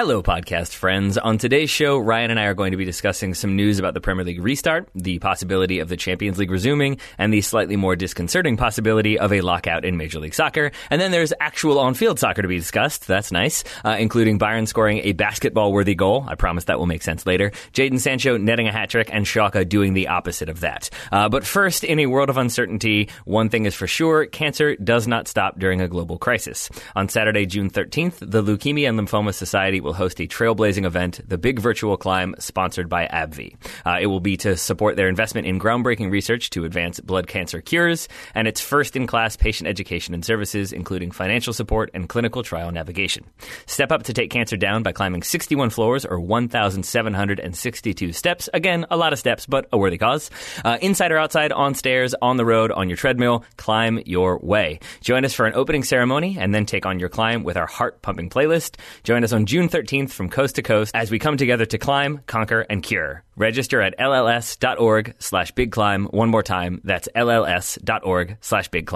Hello, podcast friends. On today's show, Ryan and I are going to be discussing some news about the Premier League restart, the possibility of the Champions League resuming, and the slightly more disconcerting possibility of a lockout in Major League Soccer. And then there's actual on field soccer to be discussed. That's nice, uh, including Bayern scoring a basketball worthy goal. I promise that will make sense later. Jadon Sancho netting a hat trick, and Schalke doing the opposite of that. Uh, but first, in a world of uncertainty, one thing is for sure cancer does not stop during a global crisis. On Saturday, June 13th, the Leukemia and Lymphoma Society will host a trailblazing event, the Big Virtual Climb, sponsored by AbbVie. Uh, it will be to support their investment in groundbreaking research to advance blood cancer cures and its first in class patient education and services, including financial support and clinical trial navigation. Step up to take cancer down by climbing 61 floors or 1,762 steps. Again, a lot of steps, but a worthy cause. Uh, inside or outside, on stairs, on the road, on your treadmill, climb your way. Join us for an opening ceremony and then take on your climb with our heart pumping playlist. Join us on June 13th from coast to coast as we come together to climb, conquer, and cure. Register at lls.org slash big climb. One more time, that's lls.org slash big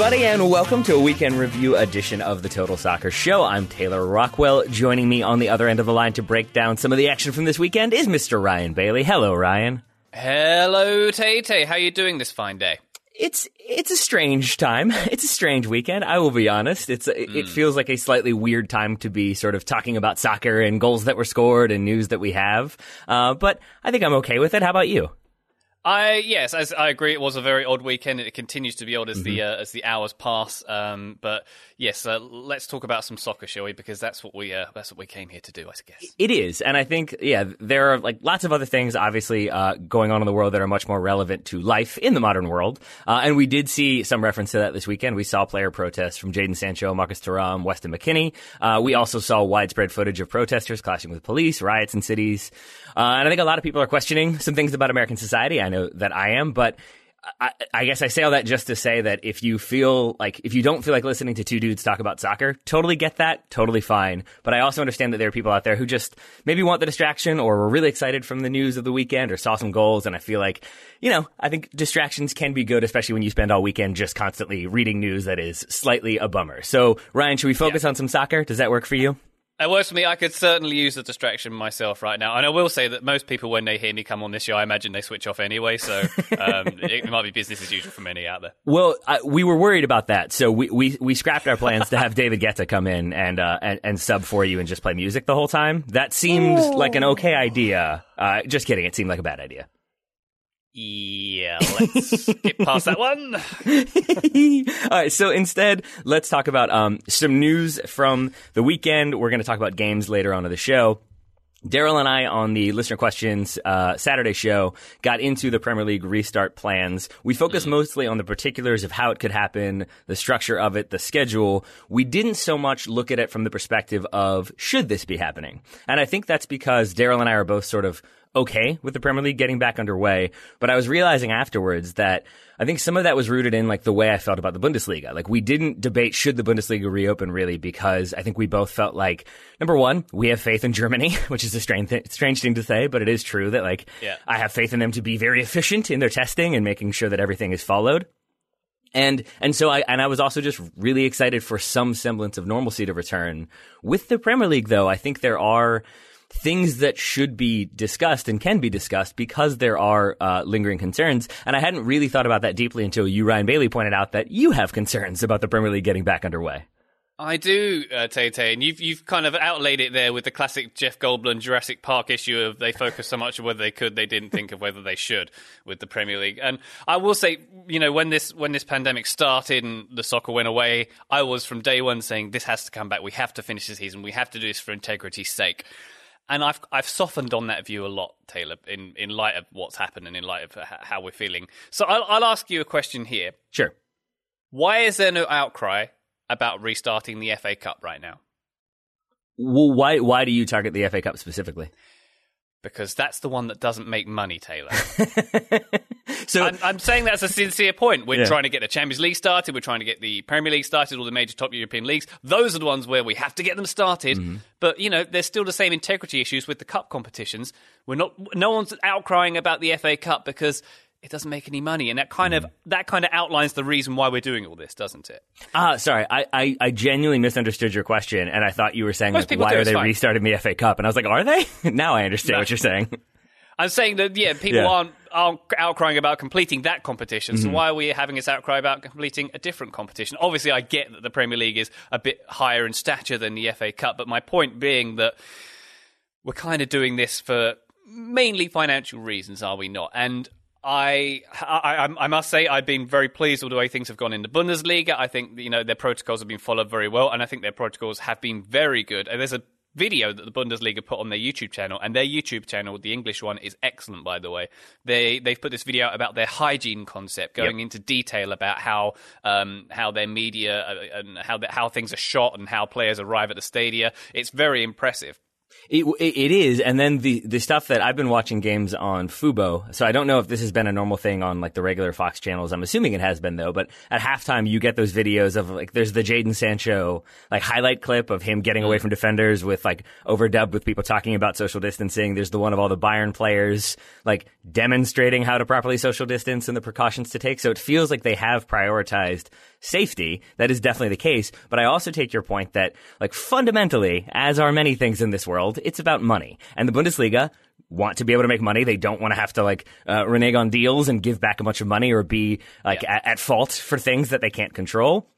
everybody, and welcome to a weekend review edition of the Total Soccer Show. I'm Taylor Rockwell. Joining me on the other end of the line to break down some of the action from this weekend is Mr. Ryan Bailey. Hello, Ryan. Hello, Tay Tay. How you doing this fine day? It's it's a strange time. It's a strange weekend. I will be honest. It's it, it feels like a slightly weird time to be sort of talking about soccer and goals that were scored and news that we have. Uh, but I think I'm okay with it. How about you? I yes, as I agree, it was a very odd weekend, and it continues to be odd as the uh, as the hours pass. Um, but yes, uh, let's talk about some soccer, shall we? Because that's what we uh, that's what we came here to do, I guess. It is, and I think yeah, there are like lots of other things obviously uh, going on in the world that are much more relevant to life in the modern world, uh, and we did see some reference to that this weekend. We saw player protests from Jadon Sancho, Marcus Thuram, Weston McKennie. Uh, we also saw widespread footage of protesters clashing with police, riots in cities, uh, and I think a lot of people are questioning some things about American society. I know that I am, but. I, I guess I say all that just to say that if you feel like if you don't feel like listening to two dudes talk about soccer, totally get that, totally fine. But I also understand that there are people out there who just maybe want the distraction or were really excited from the news of the weekend or saw some goals. And I feel like, you know, I think distractions can be good, especially when you spend all weekend just constantly reading news that is slightly a bummer. So Ryan, should we focus on some soccer? Does that work for you? It works for me. I could certainly use the distraction myself right now, and I will say that most people, when they hear me come on this show, I imagine they switch off anyway. So um, it might be business as usual for many out there. Well, I, we were worried about that, so we, we, we scrapped our plans to have David Guetta come in and, uh, and and sub for you and just play music the whole time. That seemed like an okay idea. Uh, just kidding, it seemed like a bad idea. Yeah, let's get past that one. All right, so instead, let's talk about um, some news from the weekend. We're going to talk about games later on in the show. Daryl and I on the listener questions uh, Saturday show got into the Premier League restart plans. We focused mostly on the particulars of how it could happen, the structure of it, the schedule. We didn't so much look at it from the perspective of should this be happening, and I think that's because Daryl and I are both sort of okay with the Premier League getting back underway. But I was realizing afterwards that I think some of that was rooted in like the way I felt about the Bundesliga. Like we didn't debate should the Bundesliga reopen really because I think we both felt like number one, we have faith in Germany, which is a strange th- strange thing to say, but it is true that like Yeah. I have faith in them to be very efficient in their testing and making sure that everything is followed. And and so I and I was also just really excited for some semblance of normalcy to return. With the Premier League though, I think there are things that should be discussed and can be discussed because there are uh, lingering concerns. And I hadn't really thought about that deeply until you, Ryan Bailey, pointed out that you have concerns about the Premier League getting back underway. I do, uh, Tay, and you've you've kind of outlaid it there with the classic Jeff Goldblum Jurassic Park issue of they focus so much on whether they could, they didn't think of whether they should with the Premier League. And I will say, you know, when this when this pandemic started and the soccer went away, I was from day one saying this has to come back. We have to finish the season. We have to do this for integrity's sake. And I've I've softened on that view a lot, Taylor, in, in light of what's happened and in light of how we're feeling. So I'll, I'll ask you a question here. Sure. Why is there no outcry about restarting the FA Cup right now? Well, why why do you target the FA Cup specifically? Because that's the one that doesn't make money, Taylor. So I'm, I'm saying that's a sincere point. We're Yeah. trying to get the Champions League started. We're trying to get the Premier League started. All the major top European leagues. Those are the ones where we have to get them started. Mm-hmm. But you know, there's still the same integrity issues with the cup competitions. We're not. No one's outcrying about the FA Cup because it doesn't make any money, and that kind of Mm-hmm. that kind of outlines the reason why we're doing all this, doesn't it? Ah, sorry. I, I, I genuinely misunderstood your question, and I thought you were saying, like, why do, are they fine. restarting the FA Cup? And I was like, are they? now I understand No. what you're saying. I'm saying that yeah, people Yeah. aren't aren't outcrying about completing that competition. Mm-hmm. So why are we having this outcry about completing a different competition? Obviously, I get that the Premier League is a bit higher in stature than the FA Cup, but my point being that we're kind of doing this for mainly financial reasons, are we not? And I, I, I must say, I've been very pleased with the way things have gone in the Bundesliga. I think you know their protocols have been followed very well, and I think their protocols have been very good. And there's a video that the Bundesliga put on their YouTube channel, and their YouTube channel, the English one, is excellent. By the way, they they've put this video out about their hygiene concept, going into detail about how um, how their media uh, and how the, how things are shot and how players arrive at the stadia. It's very impressive. It, it is, and then the the stuff that I've been watching games on Fubo. So I don't know if this has been a normal thing on like the regular Fox channels. I'm assuming it has been though. But at halftime, you get those videos of like there's the Jadon Sancho like highlight clip of him getting away mm. from defenders with like overdubbed with people talking about social distancing. There's the one of all the Bayern players like demonstrating how to properly social distance and the precautions to take. So it feels like they have prioritized safety. That is definitely the case. But I also take your point that, like, fundamentally, as are many things in this world, it's about money. And the Bundesliga want to be able to make money. They don't want to have to, like, uh, renege on deals and give back a bunch of money or be, like, Yeah. at, at fault for things that they can't control.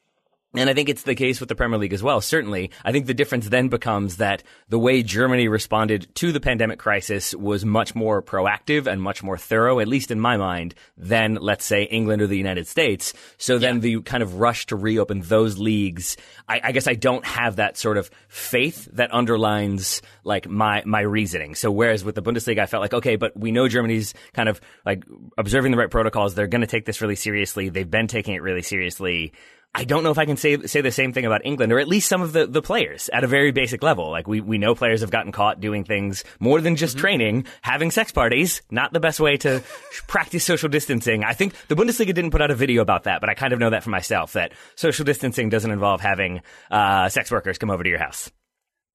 And I think it's the case with the Premier League as well. Certainly, I think the difference then becomes that the way Germany responded to the pandemic crisis was much more proactive and much more thorough, at least in my mind, than, let's say, England or the United States. So then the kind of rush to reopen those leagues, I, I guess I don't have that sort of faith that underlines like my, my reasoning. So whereas with the Bundesliga, I felt like, okay, but we know Germany's kind of like observing the right protocols. They're going to take this really seriously. They've been taking it really seriously. I don't know if I can say say the same thing about England, or at least some of the, the players at a very basic level. Like we, we know players have gotten caught doing things more than just training, having sex parties, not the best way to practice social distancing. I think the Bundesliga didn't put out a video about that, but I kind of know that for myself that social distancing doesn't involve having uh, sex workers come over to your house.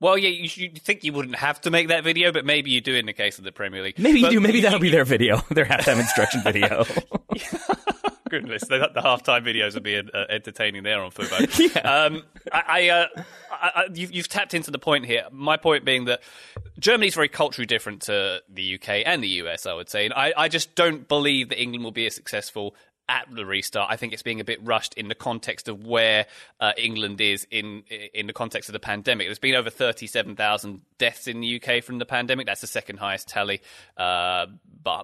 Well, yeah, you, you think you wouldn't have to make that video, but maybe you do in the case of the Premier League. Maybe you do. Maybe that'll be their video, their halftime instruction video. Goodness, the, the halftime videos are being uh, entertaining there on Fubo. um, I, I, uh, I, I, you've, you've tapped into the point here. My point being that Germany's very culturally different to the UK and the US, I would say. And I, I just don't believe that England will be as successful at the restart. I think it's being a bit rushed in the context of where uh, England is in in the context of the pandemic. There's been over 37,000 deaths in the UK from the pandemic. That's the second highest tally uh,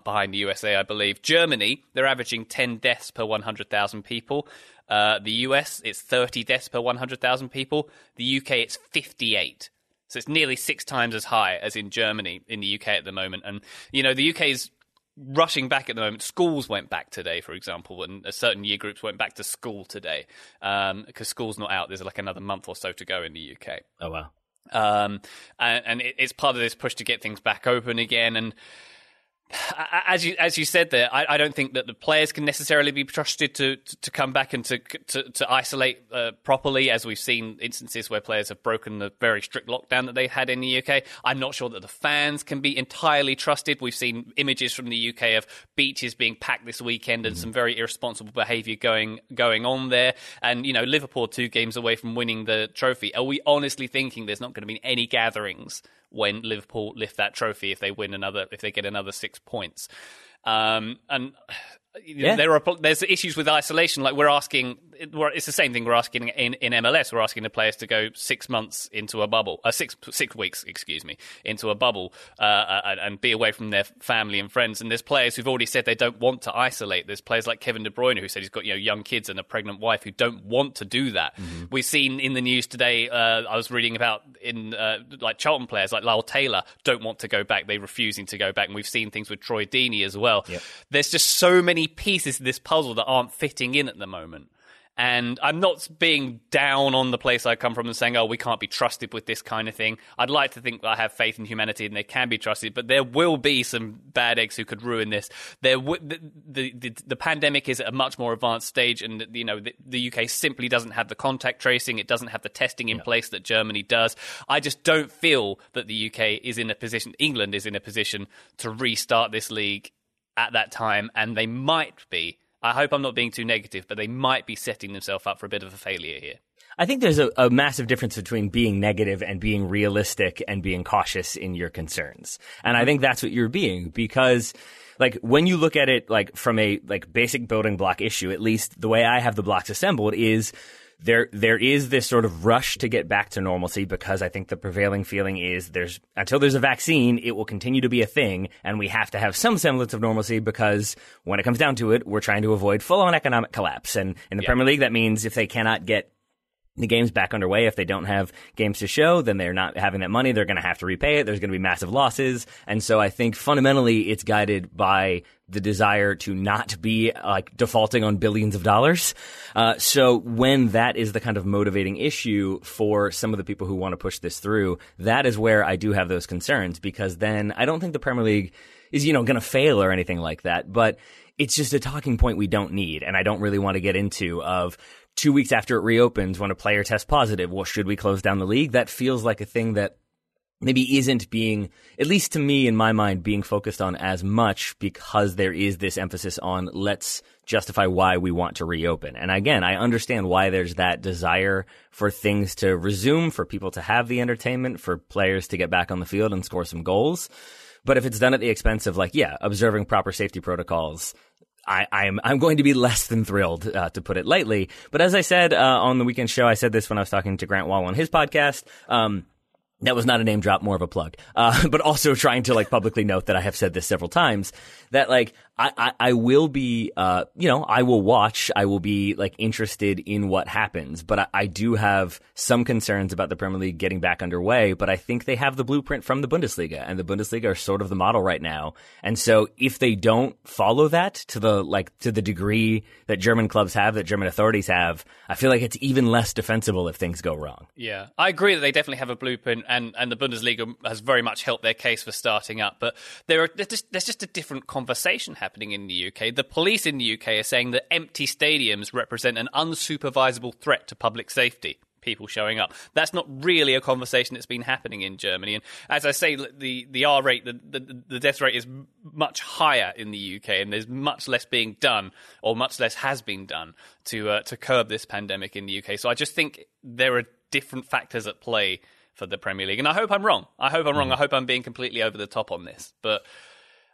behind the USA, I believe. Germany, they're averaging 10 deaths per 100,000 people. Uh, the US, it's 30 deaths per 100,000 people. The UK, it's 58. So it's nearly six times as high as in Germany, in the UK at the moment. And, you know, the UK is rushing back at the moment. Schools went back today, for example, and certain year groups went back to school today because school's not out. There's like another month or so to go in the UK. oh wow. Um, and, and it- it's part of this push to get things back open again. And as you as you said there, I, I don't think that the players can necessarily be trusted to to, to come back and to to, to isolate uh, properly, as we've seen instances where players have broken the very strict lockdown that they had in the UK. I'm not sure that the fans can be entirely trusted. We've seen images from the UK of beaches being packed this weekend and some very irresponsible behaviour going going on there. And you know, Liverpool two games away from winning the trophy. Are we honestly thinking there's not going to be any gatherings when Liverpool lift that trophy if they win another if they get another six points? Um, and Yeah. there are there's issues with isolation. Like we're asking, it's the same thing we're asking in, in MLS. We're asking the players to go six months into a bubble, uh, six six weeks, excuse me, into a bubble uh, and, and be away from their family and friends. And there's players who've already said they don't want to isolate. There's players like Kevin De Bruyne who said he's got you know young kids and a pregnant wife who don't want to do that. We've seen in the news today. Uh, I was reading about in uh, like Charlton players like Lyle Taylor don't want to go back. They're refusing to go back, and we've seen things with Troy Deeney as well. There's just so many pieces of this puzzle that aren't fitting in at the moment. And I'm not being down on the place I come from and saying, oh, we can't be trusted with this kind of thing. I'd like to think that I have faith in humanity and they can be trusted, but there will be some bad eggs who could ruin this. There, w- the, the, the, the, pandemic is at a much more advanced stage, and you know the, the, UK simply doesn't have the contact tracing. It doesn't have the testing in yeah. place that Germany does. I just don't feel that the UK is in a position, England is in a position to restart this league at that time, and they might be I hope I'm not being too negative, but they might be setting themselves up for a bit of a failure here. I think there's a, a, massive difference between being negative and being realistic and being cautious in your concerns. And I think that's what you're being because like when you look at it like from a like basic building block issue, at least the way I have the blocks assembled is there there is this sort of rush to get back to normalcy because I think the prevailing feeling is there's until there's a vaccine, it will continue to be a thing, and we have to have some semblance of normalcy because when it comes down to it, we're trying to avoid full on economic collapse. And in the yeah. Premier League, that means if they cannot get the game's back underway. If they don't have games to show, then they're not having that money. They're going to have to repay it. There's going to be massive losses. And so I think fundamentally it's guided by the desire to not be like defaulting on billions of dollars. Uh, so when that is the kind of motivating issue for some of the people who want to push this through, that is where I do have those concerns because then I don't think the Premier League is, you know, going to fail or anything like that. But it's just a talking point we don't need. And I don't really want to get into of, two weeks after it reopens when a player tests positive, well, should we close down the league? That feels like a thing that maybe isn't being, at least to me in my mind, being focused on as much because there is this emphasis on let's justify why we want to reopen. And again, I understand why there's that desire for things to resume, for people to have the entertainment, for players to get back on the field and score some goals. But if it's done at the expense of like, yeah, observing proper safety protocols, I, I'm I'm going to be less than thrilled, uh, to put it lightly. But as I said uh, on the weekend show, I said this when I was talking to Grant Wahl on his podcast. Um, that was not a name drop, more of a plug. Uh, but also trying to like publicly note that I have said this several times that like I, I, I will be, uh, you know, I will watch. I will be like interested in what happens, but I, I, do have some concerns about the Premier League getting back underway. But I think they have the blueprint from the Bundesliga, and the Bundesliga are sort of the model right now. And so if they don't follow that to the like to the degree that German clubs have, that German authorities have, I feel like it's even less defensible if things go wrong. Yeah, I agree that they definitely have a blueprint, and and the Bundesliga has very much helped their case for starting up. But there are there's just, there's just a different conversation happening happening in the UK. The police in the UK are saying that empty stadiums represent an unsupervisable threat to public safety people showing up. That's not really a conversation that's been happening in Germany. And as I say, the, the R rate, the, the, the, death rate is much higher in the UK, and there's much less being done, or much less has been done to uh, to curb this pandemic in the UK. So I just think there are different factors at play for the Premier League, and I hope I'm wrong. I hope I'm wrong. Mm. I hope I'm being completely over the top on this, but.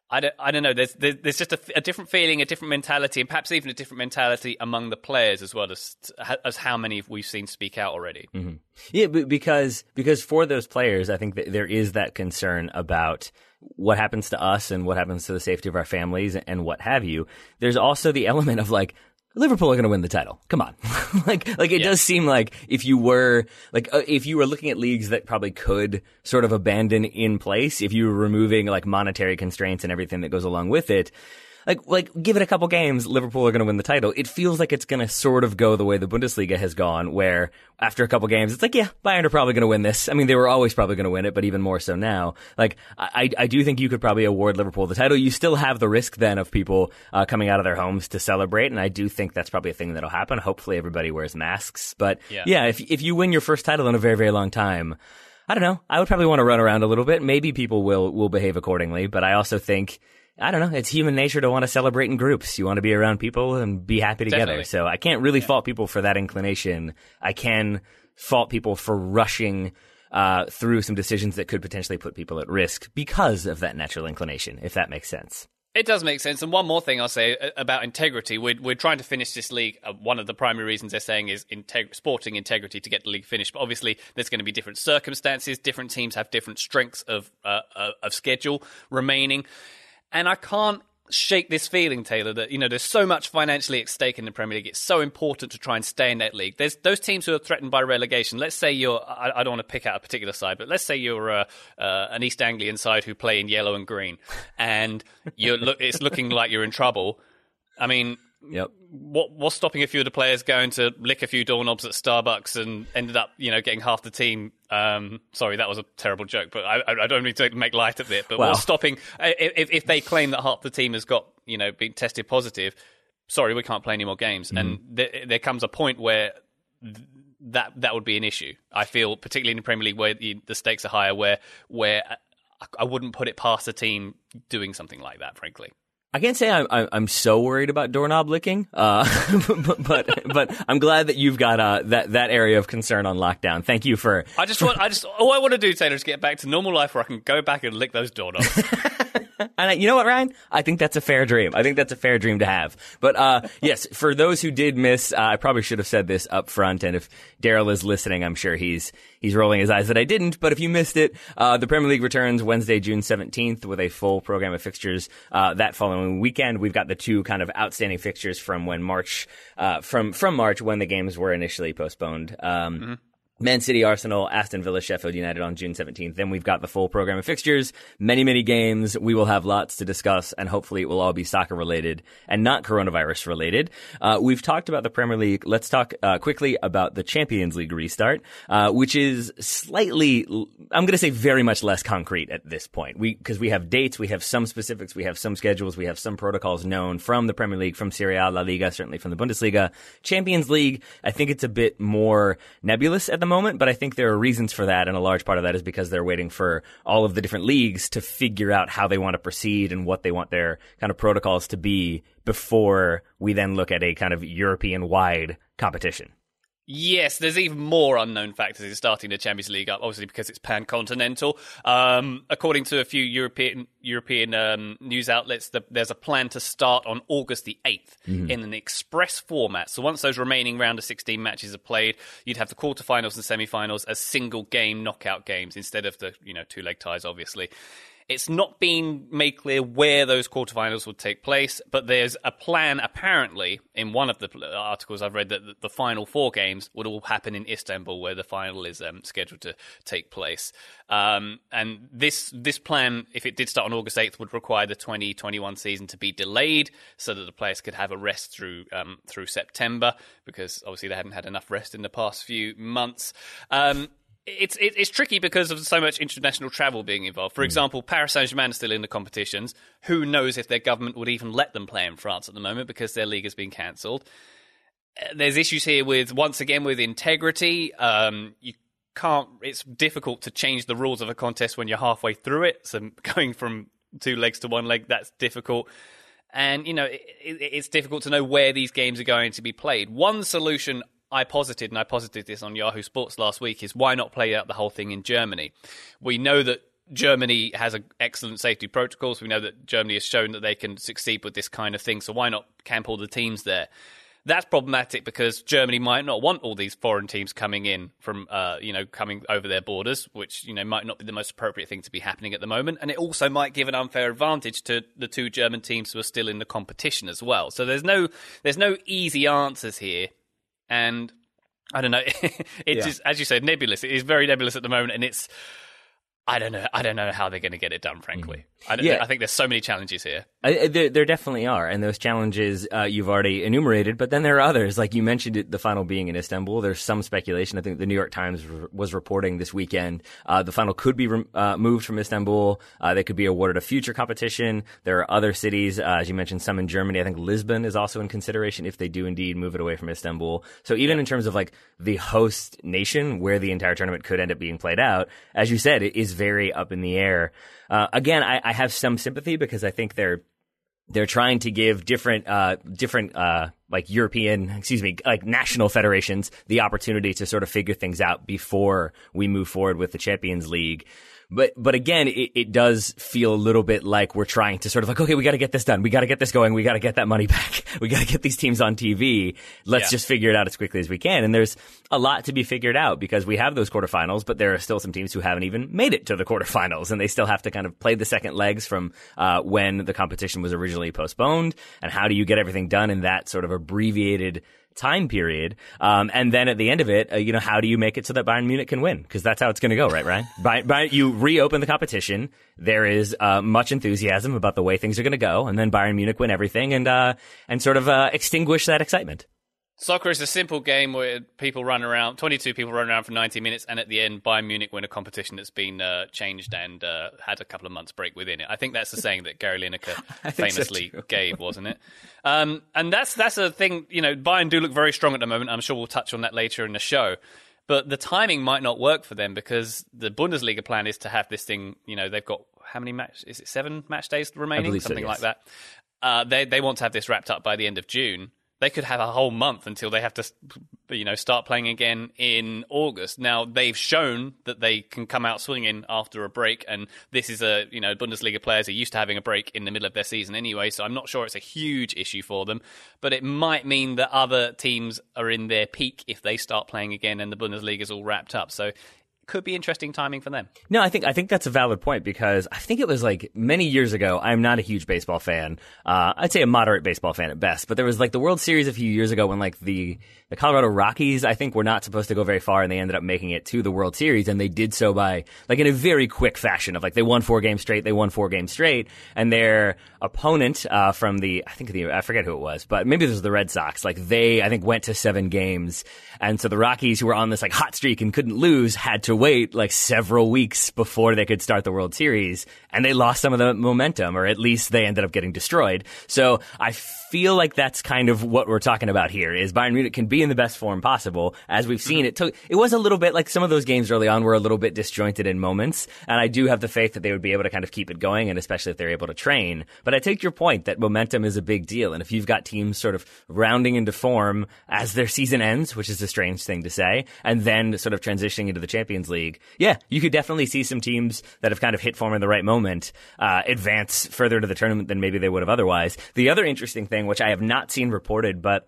I don't, I don't know. There's, there's just a, a, different feeling, a different mentality, and perhaps even a different mentality among the players as well as as how many we've seen speak out already. Mm-hmm. Yeah, because because for those players, I think that there is that concern about what happens to us and what happens to the safety of our families and what have you. There's also the element of like, Liverpool are going to win the title. Come on. like, like it yeah. does seem like if you were, like, uh, if you were looking at leagues that probably could sort of abandon in place, if you were removing like monetary constraints and everything that goes along with it, like like give it a couple games, Liverpool are going to win the title. It feels like it's going to sort of go the way the Bundesliga has gone, where after a couple games, it's like, yeah, Bayern are probably going to win this. I mean, they were always probably going to win it, but even more so now. Like, I I do think you could probably award Liverpool the title. You still have the risk then of people uh, coming out of their homes to celebrate, and I do think that's probably a thing that'll happen. Hopefully, everybody wears masks. But yeah, yeah if if you win your first title in a very very long time. I don't know. I would probably want to run around a little bit. Maybe people will will behave accordingly, but I also think I don't know. It's human nature to want to celebrate in groups. You want to be around people and be happy together. Definitely. So I can't really yeah. fault people for that inclination. I can fault people for rushing uh, through some decisions that could potentially put people at risk because of that natural inclination, if that makes sense. It does make sense. And one more thing I'll say uh, about integrity. We're, we're trying to finish this league. Uh, one of the primary reasons they're saying is integ- sporting integrity to get the league finished. But obviously, there's going to be different circumstances. Different teams have different strengths of, uh, uh of schedule remaining. And I can't shake this feeling, Taylor, that you know there's so much financially at stake in the Premier League. It's so important to try and stay in that league. There's those teams who are threatened by relegation. Let's say you're, I, I don't want to pick out a particular side, but let's say you're uh, uh, an East Anglian side who play in yellow and green, and you're look, it's looking like you're in trouble. I mean, Yep. What what's stopping a few of the players going to lick a few doorknobs at Starbucks and ended up, you know, getting half the team? Um, sorry, that was a terrible joke, but I, I don't mean to make light of it. But what's stopping if, if they claim that half the team has got, you know, been tested positive? Sorry, we can't play any more games, and there, there comes a point where th- that that would be an issue. I feel, particularly in the Premier League, where the, the stakes are higher, where where I, I wouldn't put it past a team doing something like that. Frankly. I can't say I'm I'm so worried about doorknob licking, uh, but, but but I'm glad that you've got uh, that that area of concern on lockdown. Thank you for I just want, I just, all I want to do, Taylor, is get back to normal life where I can go back and lick those doorknobs. And I, you know what, Ryan? I think that's a fair dream. I think that's a fair dream to have. But uh, yes, for those who did miss, uh, I probably should have said this up front. And if Daryl is listening, I'm sure he's he's rolling his eyes that I didn't. But if you missed it, uh, the Premier League returns Wednesday, June 17th, with a full program of fixtures. Uh, that following weekend, we've got the two kind of outstanding fixtures from when March, uh, from from March when the games were initially postponed. Um, Man City, Arsenal, Aston Villa, Sheffield United on June 17th. Then we've got the full program of fixtures, many, many games. We will have lots to discuss, and hopefully it will all be soccer related and not coronavirus related. Uh, we've talked about the Premier League. Let's talk uh, quickly about the Champions League restart, uh, which is slightly, I'm going to say very much less concrete at this point. We, because we have dates, we have some specifics, we have some schedules, we have some protocols known from the Premier League, from Serie A, La Liga, certainly from the Bundesliga. Champions League, I think it's a bit more nebulous at the moment, but I think there are reasons for that, and a large part of that is because they're waiting for all of the different leagues to figure out how they want to proceed and what they want their kind of protocols to be before we then look at a kind of European wide competition. Yes, there's even more unknown factors in starting the Champions League up, obviously because it's pan-continental. Um, according to a few European European um, news outlets, the, there's a plan to start on August the 8th in an express format. So once those remaining round of 16 matches are played, you'd have the quarterfinals and semi-finals as single game knockout games instead of the you know two leg ties, obviously. It's not been made clear where those quarterfinals would take place, but there's a plan apparently in one of the articles I've read that the- final four games would all happen in Istanbul, where the final is um, scheduled to take place. Um, and this this plan, if it did start on August 8th, would require the 2021 season to be delayed so that the players could have a rest through um, through September, because obviously they hadn't had enough rest in the past few months. Um, it's it's tricky because of so much international travel being involved. For example, Paris Saint Germain is still in the competitions. Who knows if their government would even let them play in France at the moment because their league has been cancelled. Uh, There's issues here with once again with integrity. Um, you can't. It's difficult to change the rules of a contest when you're halfway through it. So going from two legs to one leg that's difficult. And you know it, it, it's difficult to know where these games are going to be played. One solution I posited, and I posited this on Yahoo Sports last week, is why not play out the whole thing in Germany? We know that Germany has a excellent safety protocols. We know that Germany has shown that they can succeed with this kind of thing. So why not camp all the teams there? That's problematic because Germany might not want all these foreign teams coming in from, uh, you know, coming over their borders, which you know might not be the most appropriate thing to be happening at the moment, and it also might give an unfair advantage to the two German teams who are still in the competition as well. So there's no there's no easy answers here, and I don't know. it's just as you said, nebulous. It is very nebulous at the moment, and it's. I don't know. I don't know how they're going to get it done. Frankly, I, don't, Yeah. I think there's so many challenges here. I, I- there, there definitely are, and those challenges uh, you've already enumerated. But then there are others, like you mentioned, it, the final being in Istanbul. There's some speculation. I think the New York Times r- was reporting this weekend uh, the final could be rem- uh, moved from Istanbul. Uh, they could be awarded a future competition. There are other cities, uh, as you mentioned, some in Germany. I think Lisbon is also in consideration if they do indeed move it away from Istanbul. So even in terms of like the host nation where the entire tournament could end up being played out, as you said, it is very up in the air. Uh, again, I, I have some sympathy because I think they're they're trying to give different uh different uh like European excuse me like national federations the opportunity to sort of figure things out before we move forward with the Champions League. But but again, it, it does feel a little bit like we're trying to sort of like, okay, we got to get this done. We got to get this going. We got to get that money back. We got to get these teams on TV. Let's Yeah. just figure it out as quickly as we can. And there's a lot to be figured out because we have those quarterfinals, but there are still some teams who haven't even made it to the quarterfinals, and they still have to kind of play the second legs from uh, when the competition was originally postponed. And how do you get everything done in that sort of abbreviated time period. Um, and then at the end of it, uh, you know, how do you make it so that Bayern Munich can win? Because that's how it's going to go, right, Ryan? by, by, you reopen the competition. There is uh, much enthusiasm about the way things are going to go, and then Bayern Munich win everything and uh, and sort of uh, extinguish that excitement. Soccer is a simple game where people run around, 22 people run around for 90 minutes, and at the end, Bayern Munich win a competition that's been uh, changed and uh, had a couple of months break within it. I think that's the saying that Gary Lineker famously so gave, wasn't it? Um, and that's that's a thing. You know, Bayern do look very strong at the moment. I'm sure we'll touch on that later in the show. But the timing might not work for them because the Bundesliga plan is to have this thing. You know, they've got how many match? Is it seven match days remaining? Something so, yes. like that. Uh, they they want to have this wrapped up by the end of June they could have a whole month until they have to, you know, start playing again in August. Now they've shown that they can come out swinging after a break, and this is a, you know, Bundesliga players are used to having a break in the middle of their season anyway. So I'm not sure it's a huge issue for them, but it might mean that other teams are in their peak if they start playing again and the Bundesliga is all wrapped up. So could be interesting timing for them. No, I think I think that's a valid point because I think it was like many years ago. I'm not a huge baseball fan. Uh, I'd say a moderate baseball fan at best. But there was like the World Series a few years ago when like the the Colorado Rockies, I think, were not supposed to go very far, and they ended up making it to the World Series, and they did so by like in a very quick fashion of like they won four games straight, they won four games straight, and their opponent uh, from the I think the I forget who it was, but maybe this was the Red Sox. Like they I think went to seven games, and so the Rockies who were on this like hot streak and couldn't lose had to wait like several weeks before they could start the World Series, and they lost some of the momentum, or at least they ended up getting destroyed. So I feel like that's kind of what we're talking about here: is Bayern Munich can be in the best form possible. As we've seen, it took it was a little bit like some of those games early on were a little bit disjointed in moments, and I do have the faith that they would be able to kind of keep it going, and especially if they're able to train. But I take your point that momentum is a big deal, and if you've got teams sort of rounding into form as their season ends, which is a strange thing to say, and then sort of transitioning into the Champions League, yeah, you could definitely see some teams that have kind of hit form in the right moment uh, advance further to the tournament than maybe they would have otherwise. The other interesting thing, which I have not seen reported, but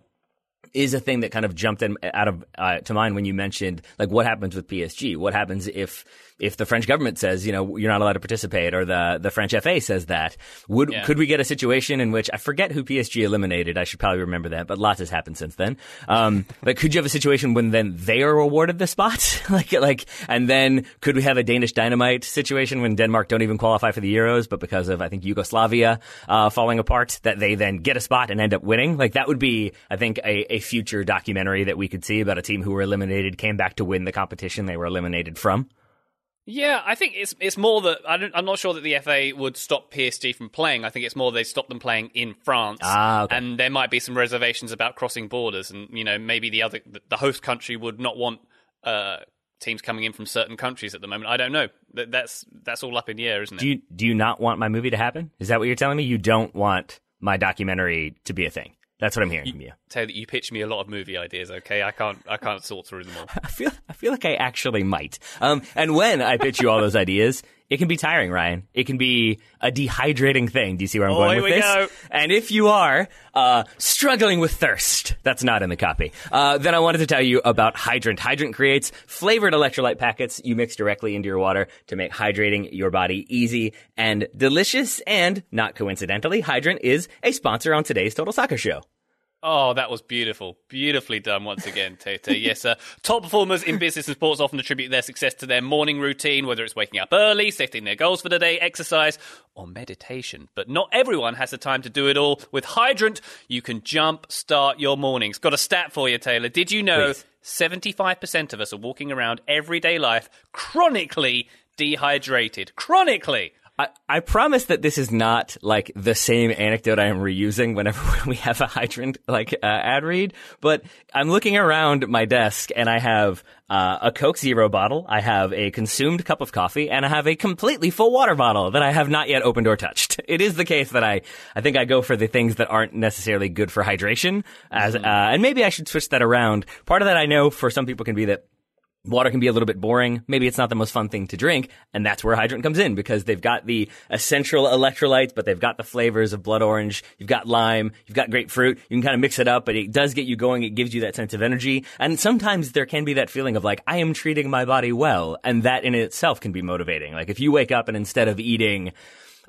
is a thing that kind of jumped in, out of uh, to mind when you mentioned like what happens with PSG. What happens if if the French government says, you know, you're not allowed to participate, or the the French FA says that, would yeah. could we get a situation in which I forget who PSG eliminated? I should probably remember that, but lots has happened since then. Um, but could you have a situation when then they are awarded the spot, like like, and then could we have a Danish dynamite situation when Denmark don't even qualify for the Euros, but because of I think Yugoslavia uh, falling apart, that they then get a spot and end up winning? Like that would be, I think, a, a future documentary that we could see about a team who were eliminated, came back to win the competition they were eliminated from. Yeah, I think it's it's more that I am not sure that the FA would stop PSG from playing. I think it's more they stop them playing in France, ah, okay. and there might be some reservations about crossing borders, and you know maybe the other the host country would not want uh, teams coming in from certain countries at the moment. I don't know. That's that's all up in the air, isn't it? Do you do you not want my movie to happen? Is that what you're telling me? You don't want my documentary to be a thing? That's what I'm hearing you, from you. Taylor, you pitch me a lot of movie ideas. Okay, I can't, I can't sort through them all. I feel, I feel like I actually might. Um, and when I pitch you all those ideas, it can be tiring, Ryan. It can be a dehydrating thing. Do you see where I'm oh, going with this? Go. And if you are uh, struggling with thirst, that's not in the copy. Uh, then I wanted to tell you about Hydrant. Hydrant creates flavored electrolyte packets you mix directly into your water to make hydrating your body easy and delicious. And not coincidentally, Hydrant is a sponsor on today's Total Soccer Show. Oh, that was beautiful. Beautifully done once again, Tay Tay. yes, sir. Top performers in business and sports often attribute their success to their morning routine, whether it's waking up early, setting their goals for the day, exercise, or meditation. But not everyone has the time to do it all. With Hydrant, you can jump start your mornings. Got a stat for you, Taylor. Did you know Please. 75% of us are walking around everyday life chronically dehydrated? Chronically. I, I promise that this is not like the same anecdote I am reusing whenever we have a hydrant like uh, ad read, but I'm looking around my desk and I have uh, a Coke Zero bottle, I have a consumed cup of coffee, and I have a completely full water bottle that I have not yet opened or touched. It is the case that I, I think I go for the things that aren't necessarily good for hydration, as mm-hmm. uh, and maybe I should switch that around. Part of that I know for some people can be that Water can be a little bit boring. Maybe it's not the most fun thing to drink. And that's where hydrant comes in because they've got the essential electrolytes, but they've got the flavors of blood orange. You've got lime. You've got grapefruit. You can kind of mix it up, but it does get you going. It gives you that sense of energy. And sometimes there can be that feeling of like, I am treating my body well. And that in itself can be motivating. Like if you wake up and instead of eating,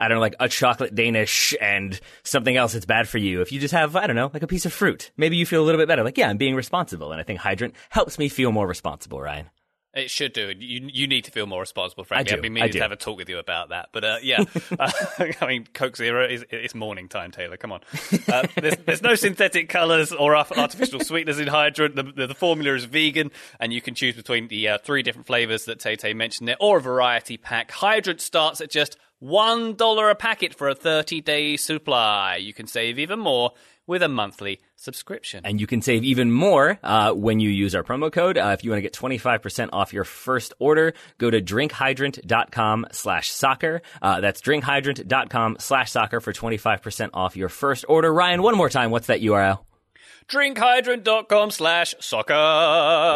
I don't know, like a chocolate Danish and something else that's bad for you. If you just have, I don't know, like a piece of fruit, maybe you feel a little bit better. Like, yeah, I'm being responsible. And I think Hydrant helps me feel more responsible, Ryan. It should do. You you need to feel more responsible, frankly. I do. I've been meaning I do. to have a talk with you about that. But uh, yeah, uh, I mean, Coke Zero is it's morning time, Taylor. Come on. Uh, there's, there's no synthetic colours or artificial sweeteners in Hydrant. The, the, the formula is vegan, and you can choose between the uh, three different flavours that Tay Tay mentioned there, or a variety pack. Hydrant starts at just one dollar a packet for a 30 day supply. You can save even more with a monthly subscription. And you can save even more uh, when you use our promo code. Uh, if you want to get 25% off your first order, go to drinkhydrant.com slash soccer. Uh, that's drinkhydrant.com slash soccer for 25% off your first order. Ryan, one more time, what's that URL? drinkhydrant.com slash soccer.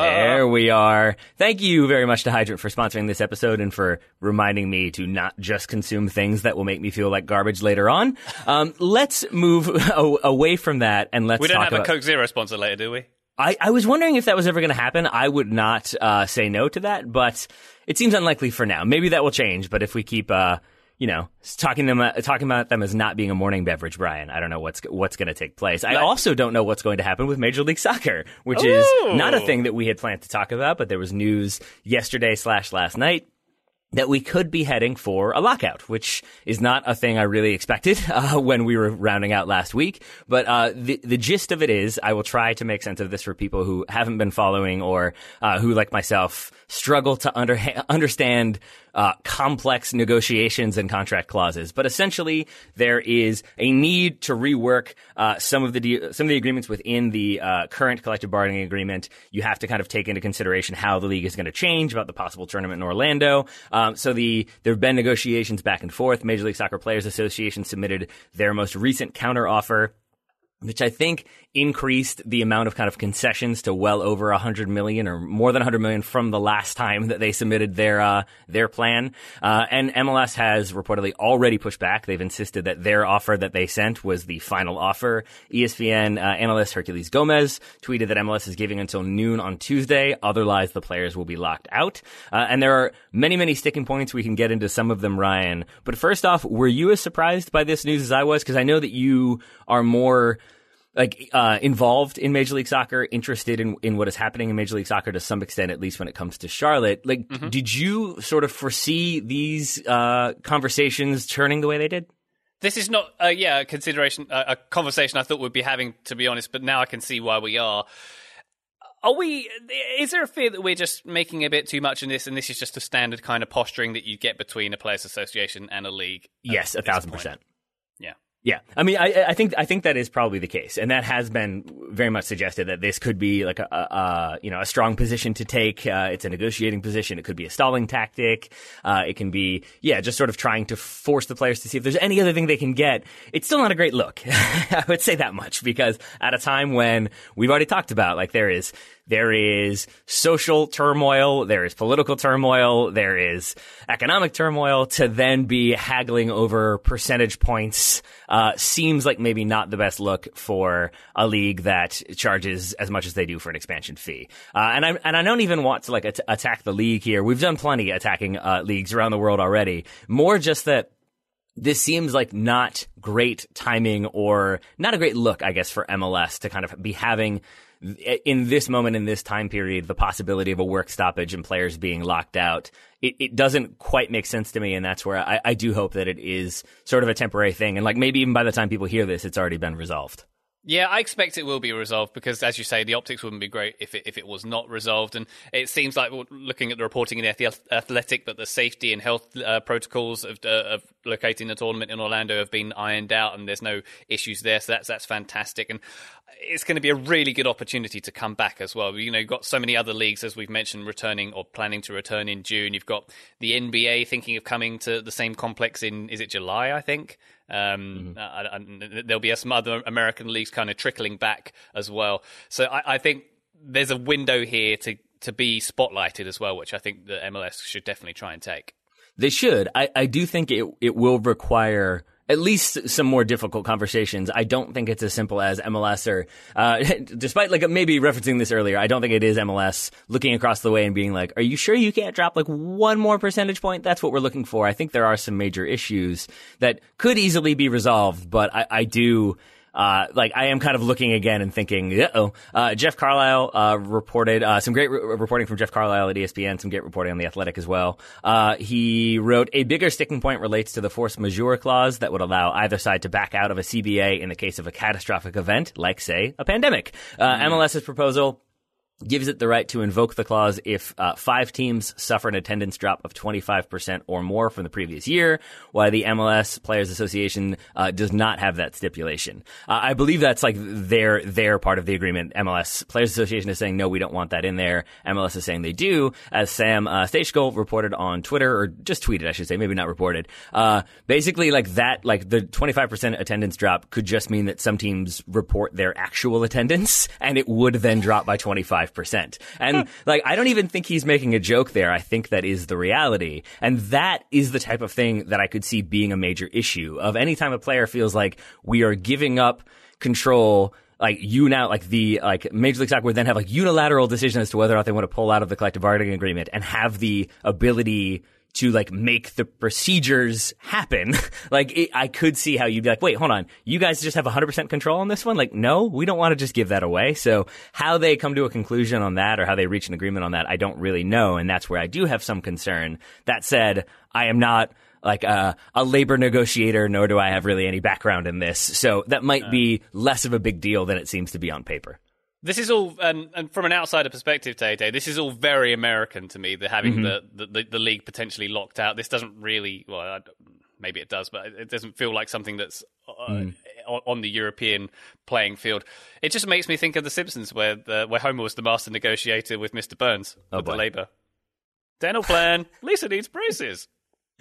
There we are. Thank you very much to Hydrant for sponsoring this episode and for reminding me to not just consume things that will make me feel like garbage later on. Um, let's move a- away from that and let's We don't have about. a Coke Zero sponsor later, do we? I, I was wondering if that was ever going to happen. I would not uh, say no to that, but it seems unlikely for now. Maybe that will change. But if we keep, uh, you know, talking them uh, talking about them as not being a morning beverage, Brian, I don't know what's what's going to take place. I also don't know what's going to happen with Major League Soccer, which Ooh. is not a thing that we had planned to talk about. But there was news yesterday slash last night that we could be heading for a lockout, which is not a thing I really expected uh, when we were rounding out last week. But uh, the the gist of it is, I will try to make sense of this for people who haven't been following or uh, who, like myself, struggle to under- understand uh, complex negotiations and contract clauses. But essentially, there is a need to rework uh, some of the de- some of the agreements within the uh, current collective bargaining agreement. You have to kind of take into consideration how the league is going to change about the possible tournament in Orlando. Um, so the there have been negotiations back and forth. Major League Soccer Players Association submitted their most recent counter offer which I think increased the amount of kind of concessions to well over 100 million or more than 100 million from the last time that they submitted their uh, their plan. Uh, and MLS has reportedly already pushed back. They've insisted that their offer that they sent was the final offer. ESPN uh, analyst Hercules Gomez tweeted that MLS is giving until noon on Tuesday. Otherwise, the players will be locked out. Uh, and there are many, many sticking points. We can get into some of them, Ryan. But first off, were you as surprised by this news as I was? Because I know that you are more like uh, involved in Major League Soccer, interested in, in what is happening in Major League Soccer to some extent, at least when it comes to Charlotte. Like, did you sort of foresee these uh, conversations turning the way they did? This is not, uh, yeah, a consideration, uh, a conversation I thought we'd be having, to be honest. But now I can see why we are. Are we? Is there a fear that we're just making a bit too much in this, and this is just a standard kind of posturing that you get between a players' association and a league? Yes, a thousand percent. Yeah. I mean, I, I think I think that is probably the case, and that has been very much suggested that this could be like a, a, you know a strong position to take. Uh, it's a negotiating position. It could be a stalling tactic. Uh, it can be yeah, just sort of trying to force the players to see if there's any other thing they can get. It's still not a great look. I would say that much because at a time when we've already talked about like there is there is social turmoil, there is political turmoil, there is economic turmoil. To then be haggling over percentage points seems like maybe not the best look for a league that charges as much as they do for an expansion fee. Uh, and I and I don't even want to like at- attack the league here. We've done plenty attacking uh, leagues around the world already. More just that this seems like not great timing or not a great look, I guess, for MLS to kind of be having in this moment in this time period the possibility of a work stoppage and players being locked out. It, it doesn't quite make sense to me, and that's where I, I do hope that it is sort of a temporary thing, and like maybe even by the time people hear this, it's already been resolved. Yeah, I expect it will be resolved because, as you say, the optics wouldn't be great if it, if it was not resolved. And it seems like, looking at the reporting in the Athletic, that the safety and health uh, protocols of, uh, of locating the tournament in Orlando have been ironed out, and there's no issues there. So that's that's fantastic, and it's going to be a really good opportunity to come back as well. You know, you've got so many other leagues, as we've mentioned, returning or planning to return in June. You've got the NBA thinking of coming to the same complex in is it July? I think. Um, I, I, there'll be some other American leagues kind of trickling back as well. So I, I think there's a window here to to be spotlighted as well, which I think the MLS should definitely try and take. They should. I, I do think it it will require at least some more difficult conversations. I don't think it's as simple as MLS or, uh, despite like maybe referencing this earlier, I don't think it is MLS looking across the way and being like, are you sure you can't drop like one more percentage point? That's what we're looking for. I think there are some major issues that could easily be resolved, but I, I do, uh, like I am kind of looking again and thinking, uh-oh. Uh, Jeff Carlisle uh, reported uh, some great re- reporting from Jeff Carlisle at ESPN, some great reporting on the Athletic as well. Uh, he wrote a bigger sticking point relates to the force majeure clause that would allow either side to back out of a CBA in the case of a catastrophic event, like say a pandemic. Uh, mm. MLS's proposal gives it the right to invoke the clause if uh, five teams suffer an attendance drop of 25% or more from the previous year, while the MLS Players Association uh, does not have that stipulation. Uh, I believe that's like their their part of the agreement. MLS Players Association is saying no, we don't want that in there. MLS is saying they do. As Sam uh, Stejskal reported on Twitter, or just tweeted, I should say, maybe not reported. Uh, basically, like that, like the 25% attendance drop could just mean that some teams report their actual attendance, and it would then drop by 25 5%. And like, I don't even think he's making a joke there. I think that is the reality. And that is the type of thing that I could see being a major issue of any time a player feels like we are giving up control like you now like the like Major League Soccer would then have like unilateral decision as to whether or not they want to pull out of the collective bargaining agreement and have the ability to like make the procedures happen. like it, I could see how you'd be like, wait, hold on, you guys just have 100% control on this one? Like, no, we don't want to just give that away. So how they come to a conclusion on that or how they reach an agreement on that, I don't really know. And that's where I do have some concern. That said, I am not like a, a labor negotiator, nor do I have really any background in this. So that might uh. be less of a big deal than it seems to be on paper. This is all, and, and from an outsider perspective, Tay Tay, this is all very American to me. The having mm-hmm. the, the, the league potentially locked out. This doesn't really, well, maybe it does, but it doesn't feel like something that's uh, mm. on, the European playing field. It just makes me think of The Simpsons, where the, where Homer was the master negotiator with Mr. Burns oh, with boy. the Labour. Dental plan. Lisa needs braces.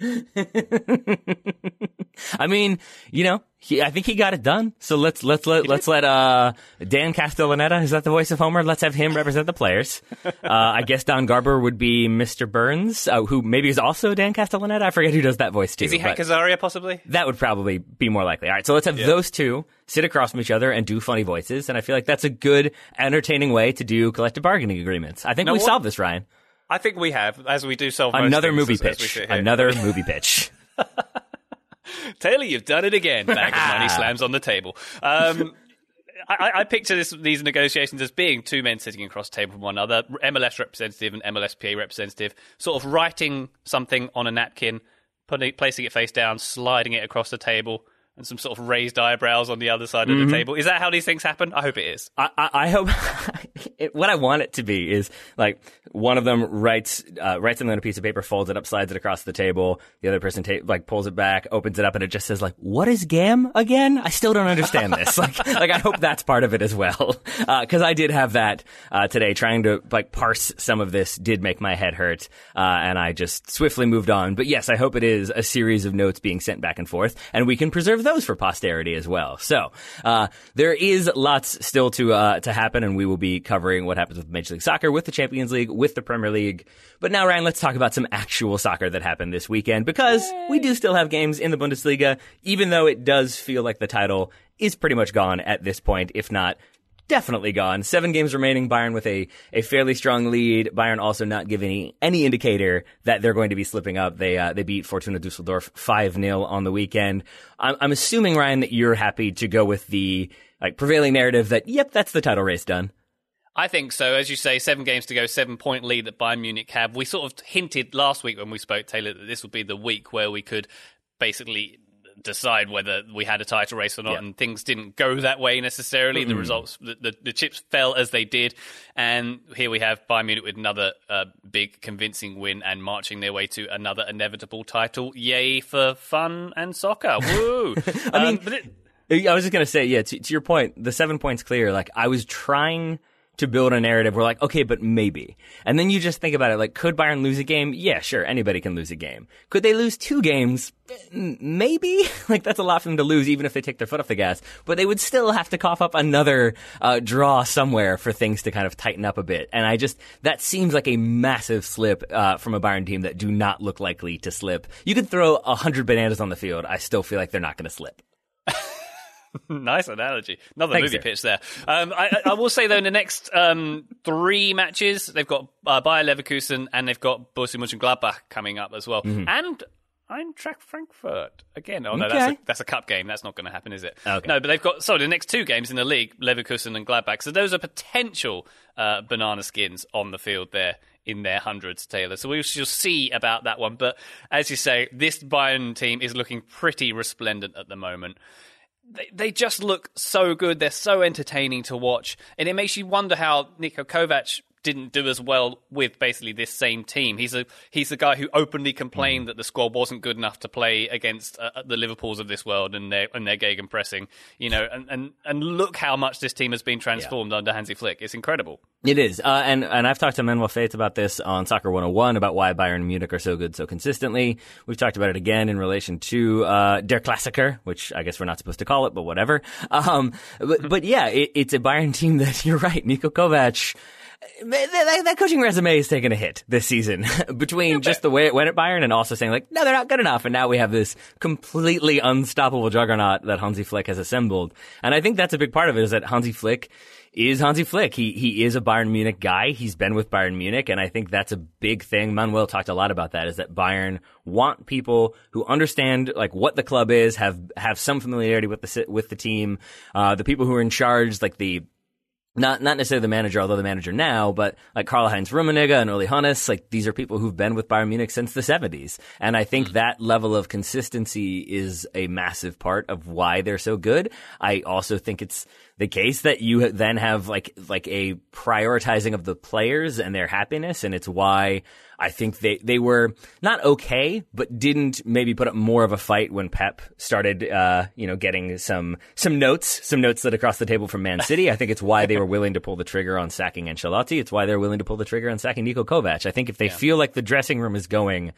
I mean, you know, he, I think he got it done. So let's let's let let's let uh, Dan Castellaneta is that the voice of Homer? Let's have him represent the players. Uh, I guess Don Garber would be Mr. Burns, uh, who maybe is also Dan Castellaneta. I forget who does that voice too. Is he Hank Azaria possibly? That would probably be more likely. All right, so let's have yeah. those two sit across from each other and do funny voices, and I feel like that's a good, entertaining way to do collective bargaining agreements. I think now, we what, solved this, Ryan. I think we have, as we do solve another movie as, pitch. As another movie pitch. Taylor, you've done it again. Bag of money slams on the table. Um, I, I, picture this, these negotiations as being two men sitting across the table from one another, MLS representative and MLSPA representative, sort of writing something on a napkin, putting, placing it face down, sliding it across the table, and some sort of raised eyebrows on the other side mm-hmm. of the mm-hmm. table. Is that how these things happen? I hope it is. I, I, I hope it, what I want it to be is like one of them writes uh, writes something on a piece of paper, folds it up, slides it across the table. The other person ta- like pulls it back, opens it up, and it just says like, "What is GAM again?" I still don't understand this. like, like I hope that's part of it as well, because uh, I did have that uh, today. Trying to like parse some of this did make my head hurt, uh, and I just swiftly moved on. But yes, I hope it is a series of notes being sent back and forth, and we can preserve those for posterity as well. So uh, there is lots still to uh, to happen, and we will be covering what happens with Major League Soccer, with the Champions League, with the Premier League. But now, Ryan, let's talk about some actual soccer that happened this weekend because Yay. we do still have games in the Bundesliga, even though it does feel like the title is pretty much gone at this point, if not definitely gone. Seven games remaining. Bayern with a, a fairly strong lead. Bayern also not giving any, indicator that they're going to be slipping up. They uh, they beat Fortuna Dusseldorf five 0 on the weekend. I'm, I'm assuming Ryan that you're happy to go with the like prevailing narrative that yep, that's the title race done. I think so. As you say, seven games to go, seven point lead that Bayern Munich have. We sort of hinted last week when we spoke, Taylor, that this would be the week where we could basically decide whether we had a title race or not, yeah. and things didn't go that way necessarily. Mm-hmm. The results, the, the, the, chips fell as they did, and here we have Bayern Munich with another uh, big, convincing win and marching their way to another inevitable title. Yay for fun and soccer! Woo! I mean, um, it, I was just gonna say, yeah. To, to your point, the seven points clear. Like I was trying to build a narrative. We're like, okay, but maybe. And then you just think about it like, could Bayern lose a game? Yeah, sure. Anybody can lose a game. Could they lose two games? Maybe. like, that's a lot for them to lose, even if they take their foot off the gas. But they would still have to cough up another uh, draw somewhere for things to kind of tighten up a bit. And I just, that seems like a massive slip uh, from a Bayern team that do not look likely to slip. You could throw a hundred bananas on the field. I still feel like they're not going to slip. nice analogy. Another Thanks, movie sir. pitch there. Um, I, I will say though, in the next um, three matches, they've got uh, Bayer Leverkusen and they've got Borussia Mönchengladbach coming up as well, and Eintracht Frankfurt again. Oh no, that's a, that's a cup game. That's not going to happen, is it? Okay. No, but they've got sorry the next two games in the league, Leverkusen and Gladbach. So those are potential uh, banana skins on the field there. In their hundreds, Taylor. So we shall see about that one. But as you say, this Bayern team is looking pretty resplendent at the moment they, they just look so good. They're so entertaining to watch, and it makes you wonder how Niko Kovac didn't do as well with basically this same team. He's a he's the guy who openly complained that the squad wasn't good enough to play against uh, the Liverpools of this world and their and their gegenpressing. You know, and, and and look how much this team has been transformed under Hansi Flick. It's incredible. It is, uh, and and I've talked to Manuel Veth about this on Soccer 101 about why Bayern and Munich are so good so consistently. We've talked about it again in relation to uh, Der Klassiker, which I guess we're not supposed to call it, but whatever. Um, but, but yeah, it, it's a Bayern team that you're right, Niko Kovac. That, that, coaching resume is taking a hit this season between just the way it went at Bayern and also saying like, no, they're not good enough. And now we have this completely unstoppable juggernaut that Hansi Flick has assembled. And I think that's a big part of it is that Hansi Flick is Hansi Flick. He he is a Bayern Munich guy. He's been with Bayern Munich, and I think that's a big thing. Manuel talked a lot about that. Is that Bayern want people who understand like what the club is, have have some familiarity with the with the team, uh, the people who are in charge, like the not not necessarily the manager, although the manager now, but like Karl Heinz Rummenigge and Uli Hoeneß, like these are people who've been with Bayern Munich since the 70s. And I think hmm. that level of consistency is a massive part of why they're so good. I also think it's the case that you then have like like a prioritizing of the players and their happiness, and it's why I think they they were not okay, but didn't maybe put up more of a fight when Pep started, uh, you know, getting some some notes, some notes that across the table from Man City. I think it's why they were willing to pull the trigger on sacking Ancelotti. It's why they're willing to pull the trigger on sacking Niko Kovac. I think if they feel like the dressing room is going,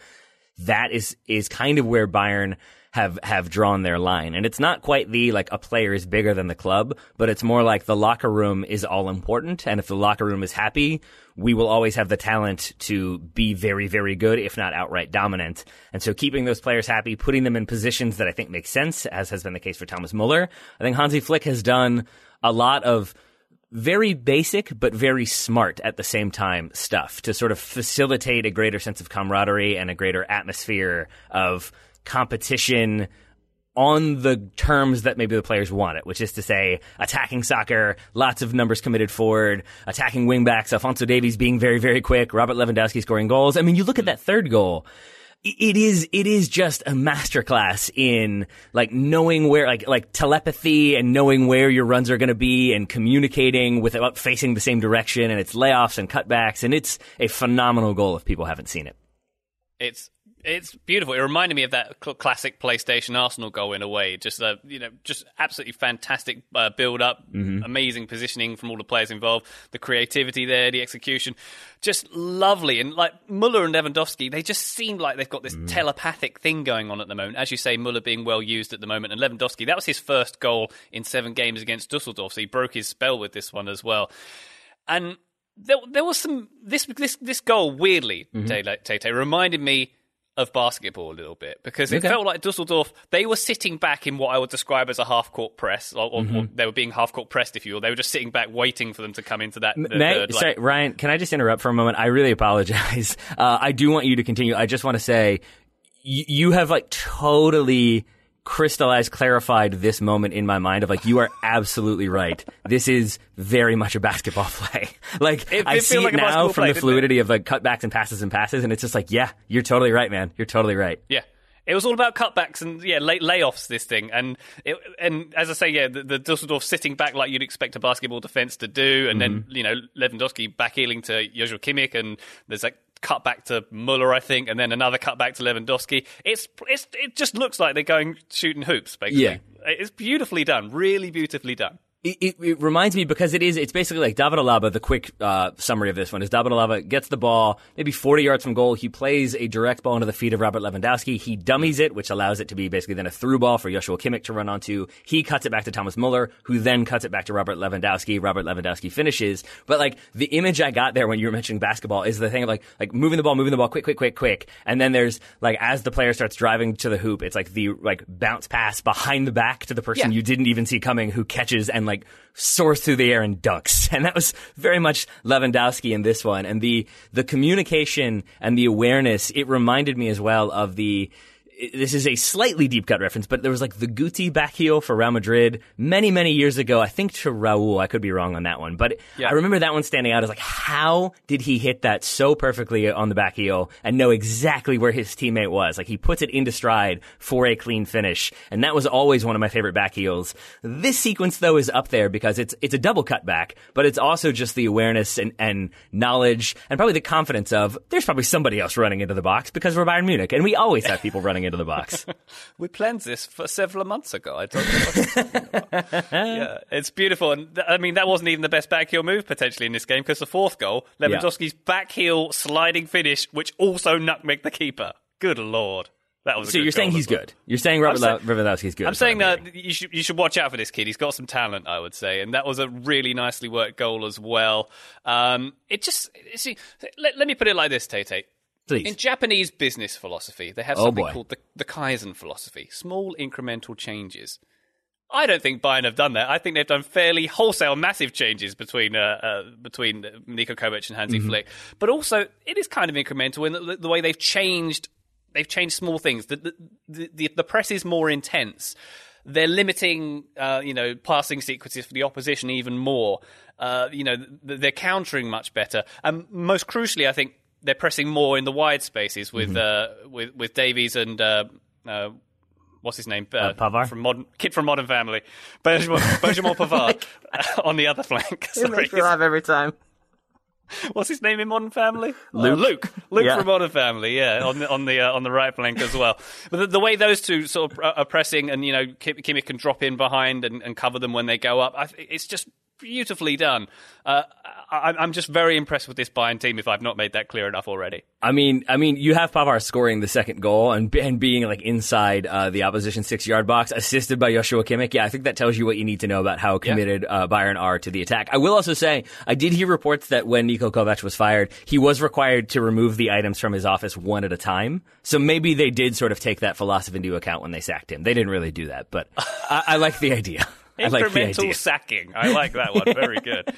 that is is kind of where Bayern have have drawn their line. And it's not quite the like a player is bigger than the club, but it's more like the locker room is all important. And if the locker room is happy, we will always have the talent to be very, very good, if not outright dominant. And so keeping those players happy, putting them in positions that I think make sense, as has been the case for Thomas Muller. I think Hansi Flick has done a lot of very basic but very smart at the same time stuff to sort of facilitate a greater sense of camaraderie and a greater atmosphere of competition on the terms that maybe the players want it, which is to say attacking soccer, lots of numbers committed forward, attacking wingbacks, Alphonso Davies being very, very quick, Robert Lewandowski scoring goals. I mean, you look at that third goal. It is, it is just a masterclass in like knowing where, like, like telepathy and knowing where your runs are going to be and communicating without uh, facing the same direction. And it's layoffs and cutbacks. And it's a phenomenal goal if people haven't seen it. It's it's beautiful. It reminded me of that cl- classic PlayStation Arsenal goal in a way. Just uh, you know, just absolutely fantastic uh, build up, amazing positioning from all the players involved, the creativity there, the execution, just lovely. And like Muller and Lewandowski, they just seem like they've got this telepathic thing going on at the moment. As you say, Muller being well used at the moment, and Lewandowski, that was his first goal in seven games against Dusseldorf, so he broke his spell with this one as well. And there, there was some this this this goal weirdly, Tay reminded me of basketball a little bit because it Okay. felt like Dusseldorf they were sitting back in what I would describe as a half court press, or, or, or they were being half court pressed, if you will. They were just sitting back waiting for them to come into that. the May, like- sorry, Ryan, can I just interrupt for a moment? I really apologize. Uh, I do want you to continue. I just want to say y- you have like totally crystallized, clarified this moment in my mind of like, you are absolutely right. This is very much a basketball play. like, It- I it see feels it like now from play, the fluidity of like cutbacks and passes and passes. And it's just like, yeah, you're totally right, man. You're totally right. Yeah. It was all about cutbacks and yeah, lay, layoffs. This thing, and it, and as I say, yeah, the, the Dusseldorf sitting back like you'd expect a basketball defense to do, and then mm-hmm. you know Lewandowski back heeling to Joshua Kimmich, and there's like cut back to Muller, I think, and then another cut back to Lewandowski. It's it's it just looks like they're going shooting hoops, basically. Yeah. It's beautifully done, really beautifully done. It, it, it, reminds me because it is, it's basically like David Alaba. The quick uh, summary of this one is David Alaba gets the ball maybe 40 yards from goal. He plays a direct ball into the feet of Robert Lewandowski. He dummies it, which allows it to be basically then a through ball for Joshua Kimmich to run onto. He cuts it back to Thomas Muller, who then cuts it back to Robert Lewandowski. Robert Lewandowski finishes. But like the image I got there when you were mentioning basketball is the thing of like, like moving the ball, moving the ball quick, quick, quick, quick. And then there's like, as the player starts driving to the hoop, it's like the like bounce pass behind the back to the person Yeah. you didn't even see coming who catches and like soars through the air and ducks. And that was very much Lewandowski in this one. And the, the communication and the awareness, it reminded me as well of the, this is a slightly deep cut reference, but there was like the Guti back heel for Real Madrid many, many years ago. I think to Raul. I could be wrong on that one, but Yeah. I remember that one standing out as like, how did he hit that so perfectly on the back heel and know exactly where his teammate was? Like he puts it into stride for a clean finish. And that was always one of my favorite back heels. This sequence though is up there because it's, it's a double cut back, but it's also just the awareness and, and knowledge and probably the confidence of there's probably somebody else running into the box because we're Bayern Munich and we always have people running into the box. We planned this for several months ago. I told you. What I was talking about. yeah, it's beautiful, and th- I mean that wasn't even the best back heel move potentially in this game because the fourth goal, Lewandowski's back heel sliding finish, which also nutmegged the keeper. Good lord, that was. So you're saying he's well. good. You're saying Robert Lewandowski's good. I'm saying hearing. that you should you should watch out for this kid. He's got some talent, I would say, and that was a really nicely worked goal as well. Um, it just see, let, let me put it like this, Tate. Please. In Japanese business philosophy, they have Oh, something boy. called the, the Kaizen philosophy small incremental changes. I don't think Bayern have done that. I think they've done fairly wholesale, massive changes between uh, uh, between Niko Kovac and Hansi Mm-hmm. Flick. But also, it is kind of incremental in the, the way they've changed. They've changed small things. The the, the, the press is more intense. They're limiting, uh, you know, passing sequences for the opposition even more. Uh, you know, they're countering much better. And most crucially, I think they're pressing more in the wide spaces with Mm-hmm. uh, with with Davies and uh, uh, what's his name? Uh, Pavard? from modern kid from Modern Family, Benjamin, Benjamin Pavard on the other flank. Sorry, every time. what's his name in Modern Family? Luke. Uh, Luke. Luke Yeah. from Modern Family. Yeah, on the on the uh, on the right flank as well. But the, the way those two sort of are are pressing, and you know, Kim- Kimmich can drop in behind and, and cover them when they go up. I, th- it's just beautifully done. Uh, I, I'm just very impressed with this Bayern team. If I've not made that clear enough already. I mean, I mean, you have Pavard scoring the second goal and, and being like inside uh, the opposition six yard box, assisted by Joshua Kimmich. Yeah, I think that tells you what you need to know about how committed uh, Bayern are to the attack. I will also say, I did hear reports that when Niko Kovac was fired, he was required to remove the items from his office one at a time. So maybe they did sort of take that philosophy into account when they sacked him. They didn't really do that, but I, I like the idea. I like Incremental sacking. I like that one. Very good.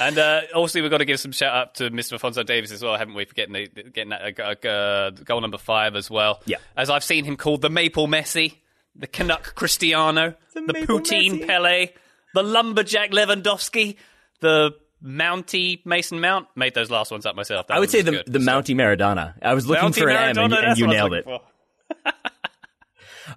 And uh, also, we've got to give some shout out to Mr. Alphonso Davies as well, haven't we? For getting, the, getting that uh, uh, goal number five as well. Yeah. As I've seen him called the Maple Messi, the Canuck Cristiano, the, Maple Poutine Messi. Pele, the Lumberjack Lewandowski, the Mountie Mason Mount. Made those last ones up myself. That I would say the good. the So- Mountie Maradona. I was looking Mountie for an M and, you- and you what I was nailed it.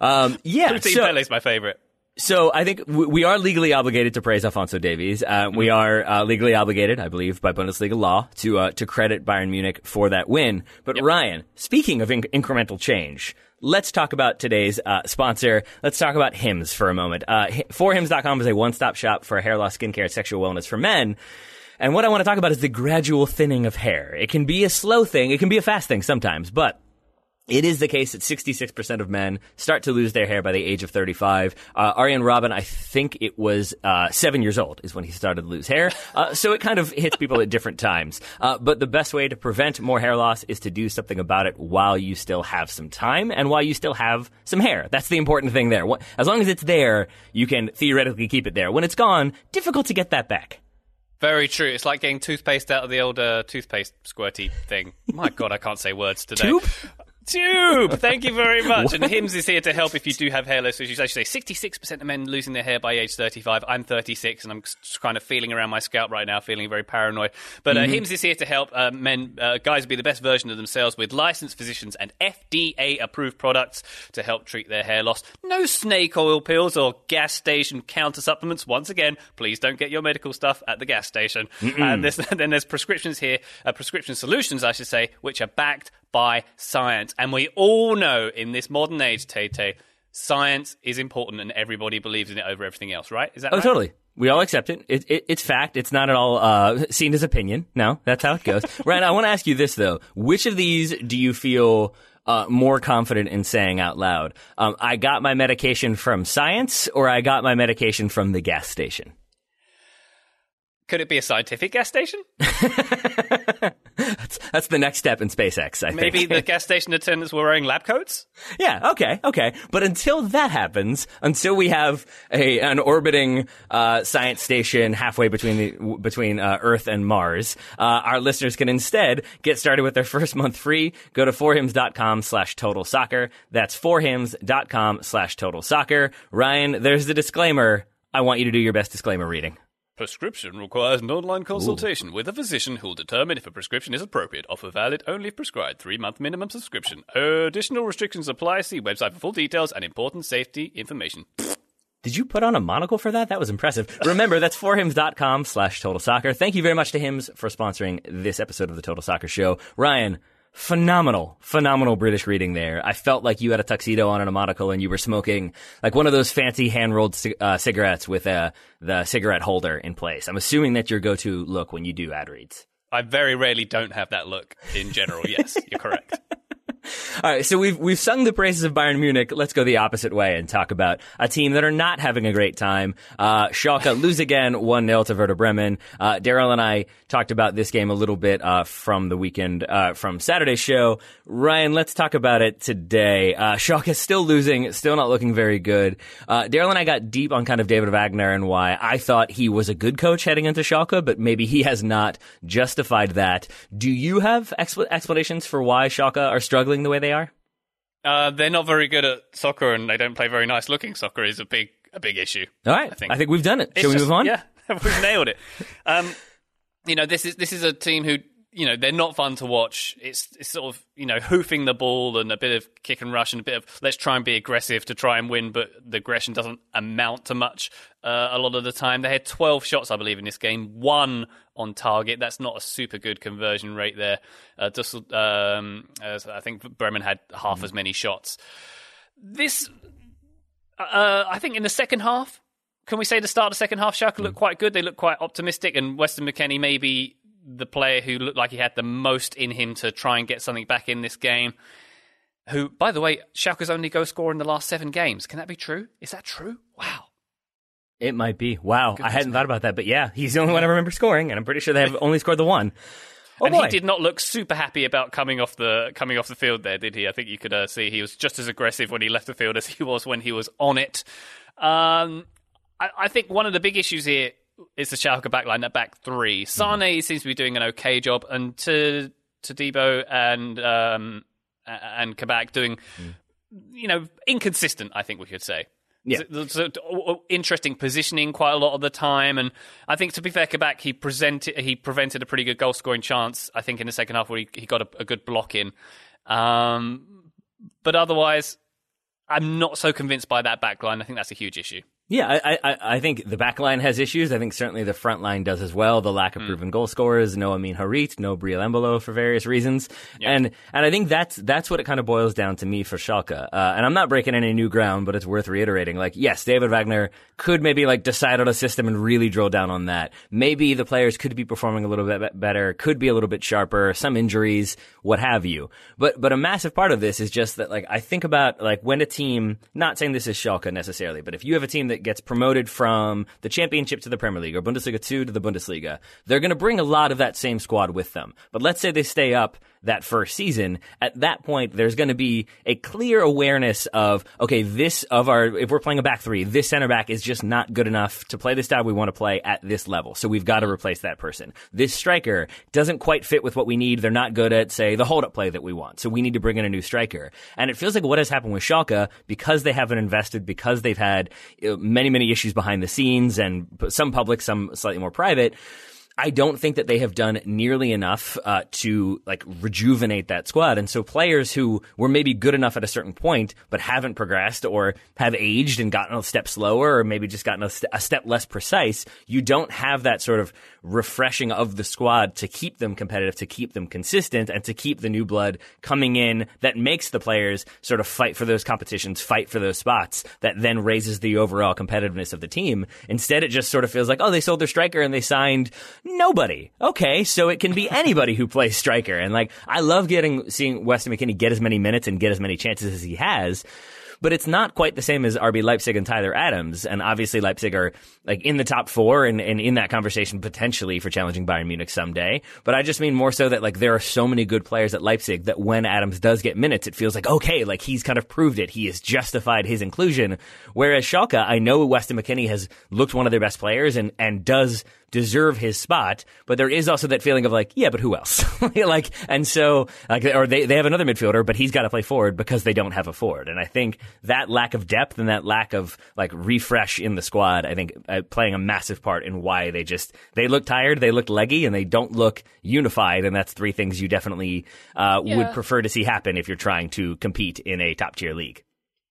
Um, yeah, Poutine so- Pele's my favorite. So I think we are legally obligated to praise Alphonso Davies. Uh, we are uh, legally obligated, I believe, by Bundesliga law to uh, to credit Bayern Munich for that win. But Ryan, speaking of inc- incremental change, let's talk about today's uh, sponsor. Let's talk about Hims for a moment. Uh, hi- forhims.com is a one-stop shop for hair loss, skincare, and sexual wellness for men. And what I want to talk about is the gradual thinning of hair. It can be a slow thing, it can be a fast thing sometimes, but it is the case that 66% of men start to lose their hair by the age of 35. Uh, Aryan Robin, I think it was uh, seven years old is when he started to lose hair. Uh, so it kind of hits people at different times. Uh, but the best way to prevent more hair loss is to do something about it while you still have some time and while you still have some hair. That's the important thing there. As long as it's there, you can theoretically keep it there. When it's gone, difficult to get that back. Very true. It's like getting toothpaste out of the old uh, toothpaste squirty thing. My God, I can't say words today. Tube. Thank you very much. and Hims is here to help if you do have hair loss issues. As you say, sixty-six percent of men losing their hair by age thirty-five. I'm thirty-six, and I'm just kind of feeling around my scalp right now, feeling very paranoid. But uh, Hims is here to help uh, men, uh, guys, be the best version of themselves with licensed physicians and FDA-approved products to help treat their hair loss. No snake oil pills or gas station counter supplements. Once again, please don't get your medical stuff at the gas station. And there's, then there's prescriptions here, uh, prescription solutions, I should say, which are backed by science. And we all know in this modern age, Tay Tay, science is important and everybody believes in it over everything else, right? Is that Oh, right? totally. We all accept it. it, it it's fact. It's not at all uh, seen as opinion. No, that's how it goes. Ryan, I want to ask you this though: Which of these do you feel uh, more confident in saying out loud? Um, I got my medication from science, or I got my medication from the gas station. Could it be a scientific gas station? that's, that's the next step in SpaceX, I think. Maybe think. the gas station attendants were wearing lab coats? yeah, okay, okay. But until that happens, until we have a an orbiting uh, science station halfway between the between uh, Earth and Mars, uh, our listeners can instead get started with their first month free. Go to forhims.com slash total soccer. That's forhims.com slash total soccer. Ryan, there's the disclaimer. I want you to do your best disclaimer reading. Prescription requires an online consultation with a physician who will determine if a prescription is appropriate. Offer valid only if prescribed. Three month minimum subscription. Additional restrictions apply. See website for full details and important safety information. Did you put on a monocle for that? That was impressive. Remember, that's forhims.com slash total soccer. Thank you very much to Hims for sponsoring this episode of the Total Soccer Show. Ryan, phenomenal, phenomenal British reading there. I felt like you had a tuxedo on and a monocle and you were smoking like one of those fancy hand rolled uh, cigarettes with uh, the cigarette holder in place. I'm assuming that's your go to look when you do ad reads. I very rarely don't have that look in general. Yes, you're correct. All right, so we've we've sung the praises of Bayern Munich. Let's go the opposite way and talk about a team that are not having a great time. Uh, Schalke lose again, one 0 to Werder Bremen. Uh, Daryl and I talked about this game a little bit uh, from the weekend, uh, from Saturday's show. Ryan, let's talk about it today. Uh, Schalke still losing, still not looking very good. Uh, Daryl and I got deep on kind of David Wagner and why I thought he was a good coach heading into Schalke, but maybe he has not justified that. Do you have expl- explanations for why Schalke are struggling the way they are? Uh, they're not very good at soccer, and they don't play very nice looking soccer. Is a big a big issue. All right, I think. I think we've done it. It's Shall we just- move on? Yeah, we've nailed it. Um, you know, this is this is a team who you know they're not fun to watch. It's it's sort of you know hoofing the ball and a bit of kick and rush and a bit of let's try and be aggressive to try and win, but the aggression doesn't amount to much uh, a lot of the time. They had 12 shots, I believe, in this game, one on target. That's not a super good conversion rate there. Uh, Dussel, um, I think Bremen had half as many shots. This, uh, I think, in the second half, can we say the start of the second half, Schalke looked quite good. They looked quite optimistic, and Weston McKennie maybe the player who looked like he had the most in him to try and get something back in this game. Who, by the way, Schalke's only goal scorer in the last seven games. Can that be true? Is that true? Wow. It might be. Wow, I hadn't me. thought about that, but yeah, he's the only one I remember scoring, and I'm pretty sure they have only scored the one. Oh and boy. he did not look super happy about coming off the coming off the field there, did he? I think you could uh, see he was just as aggressive when he left the field as he was when he was on it. Um, I, I think one of the big issues here is the Schalke backline, that back three. Mm-hmm. Sane seems to be doing an okay job, and to Todibo and um, and Kabak doing, you know, inconsistent. I think we could say. Yeah. So- so- interesting positioning quite a lot of the time, and I think to be fair, Kabak he presented he prevented a pretty good goal scoring chance. I think in the second half where he, he got a, a good block in, um, but otherwise, I'm not so convinced by that back line. I think that's a huge issue. Yeah, I, I, I think the back line has issues. I think certainly the front line does as well. The lack of Hmm. proven goal scorers, no Amine Harit, no Breel Embolo for various reasons. And and I think that's that's what it kind of boils down to me for Schalke. Uh, and I'm not breaking any new ground, but it's worth reiterating. Like, yes, David Wagner could maybe like decide on a system and really drill down on that. Maybe the players could be performing a little bit better, could be a little bit sharper, some injuries, what have you. But but a massive part of this is just that like I think about like when a team, not saying this is Schalke necessarily, but if you have a team that gets promoted from the championship to the Premier League or Bundesliga 2 to the Bundesliga, they're going to bring a lot of that same squad with them. But let's say they stay up that first season, at that point there's going to be a clear awareness of okay, this of our if we're playing a back three, this center back is just not good enough to play the style we want to play at this level. So we've got to replace that person. This striker doesn't quite fit with what we need. They're not good at say the hold up play that we want. So we need to bring in a new striker. And it feels like what has happened with Schalke because they haven't invested because they've had uh, many many issues behind the scenes and some public, some slightly more private. I don't think that they have done nearly enough uh, to like rejuvenate that squad. And so players who were maybe good enough at a certain point, but haven't progressed or have aged and gotten a step slower or maybe just gotten a, st- a step less precise, you don't have that sort of refreshing of the squad to keep them competitive, to keep them consistent, and to keep the new blood coming in that makes the players sort of fight for those competitions, fight for those spots that then raises the overall competitiveness of the team. Instead, it just sort of feels like, oh, they sold their striker and they signed nobody. Okay, so it can be anybody who plays striker. And like, I love getting, seeing Weston McKennie get as many minutes and get as many chances as he has but it's not quite the same as RB Leipzig and Tyler Adams. And obviously Leipzig are like in the top four and, and in that conversation potentially for challenging Bayern Munich someday. But I just mean more so that like there are so many good players at Leipzig that when Adams does get minutes, it feels like, okay, like he's kind of proved it. He has justified his inclusion. Whereas Schalke, I know Weston McKennie has looked one of their best players and, and does deserve his spot, but there is also that feeling of like, yeah, but who else? like, and so, like, or they, they have another midfielder, but he's got to play forward because they don't have a forward. And I think that lack of depth and that lack of like refresh in the squad, I think uh, playing a massive part in why they just, they look tired, they look leggy, and they don't look unified. And that's three things you definitely uh, yeah. would prefer to see happen if you're trying to compete in a top tier league.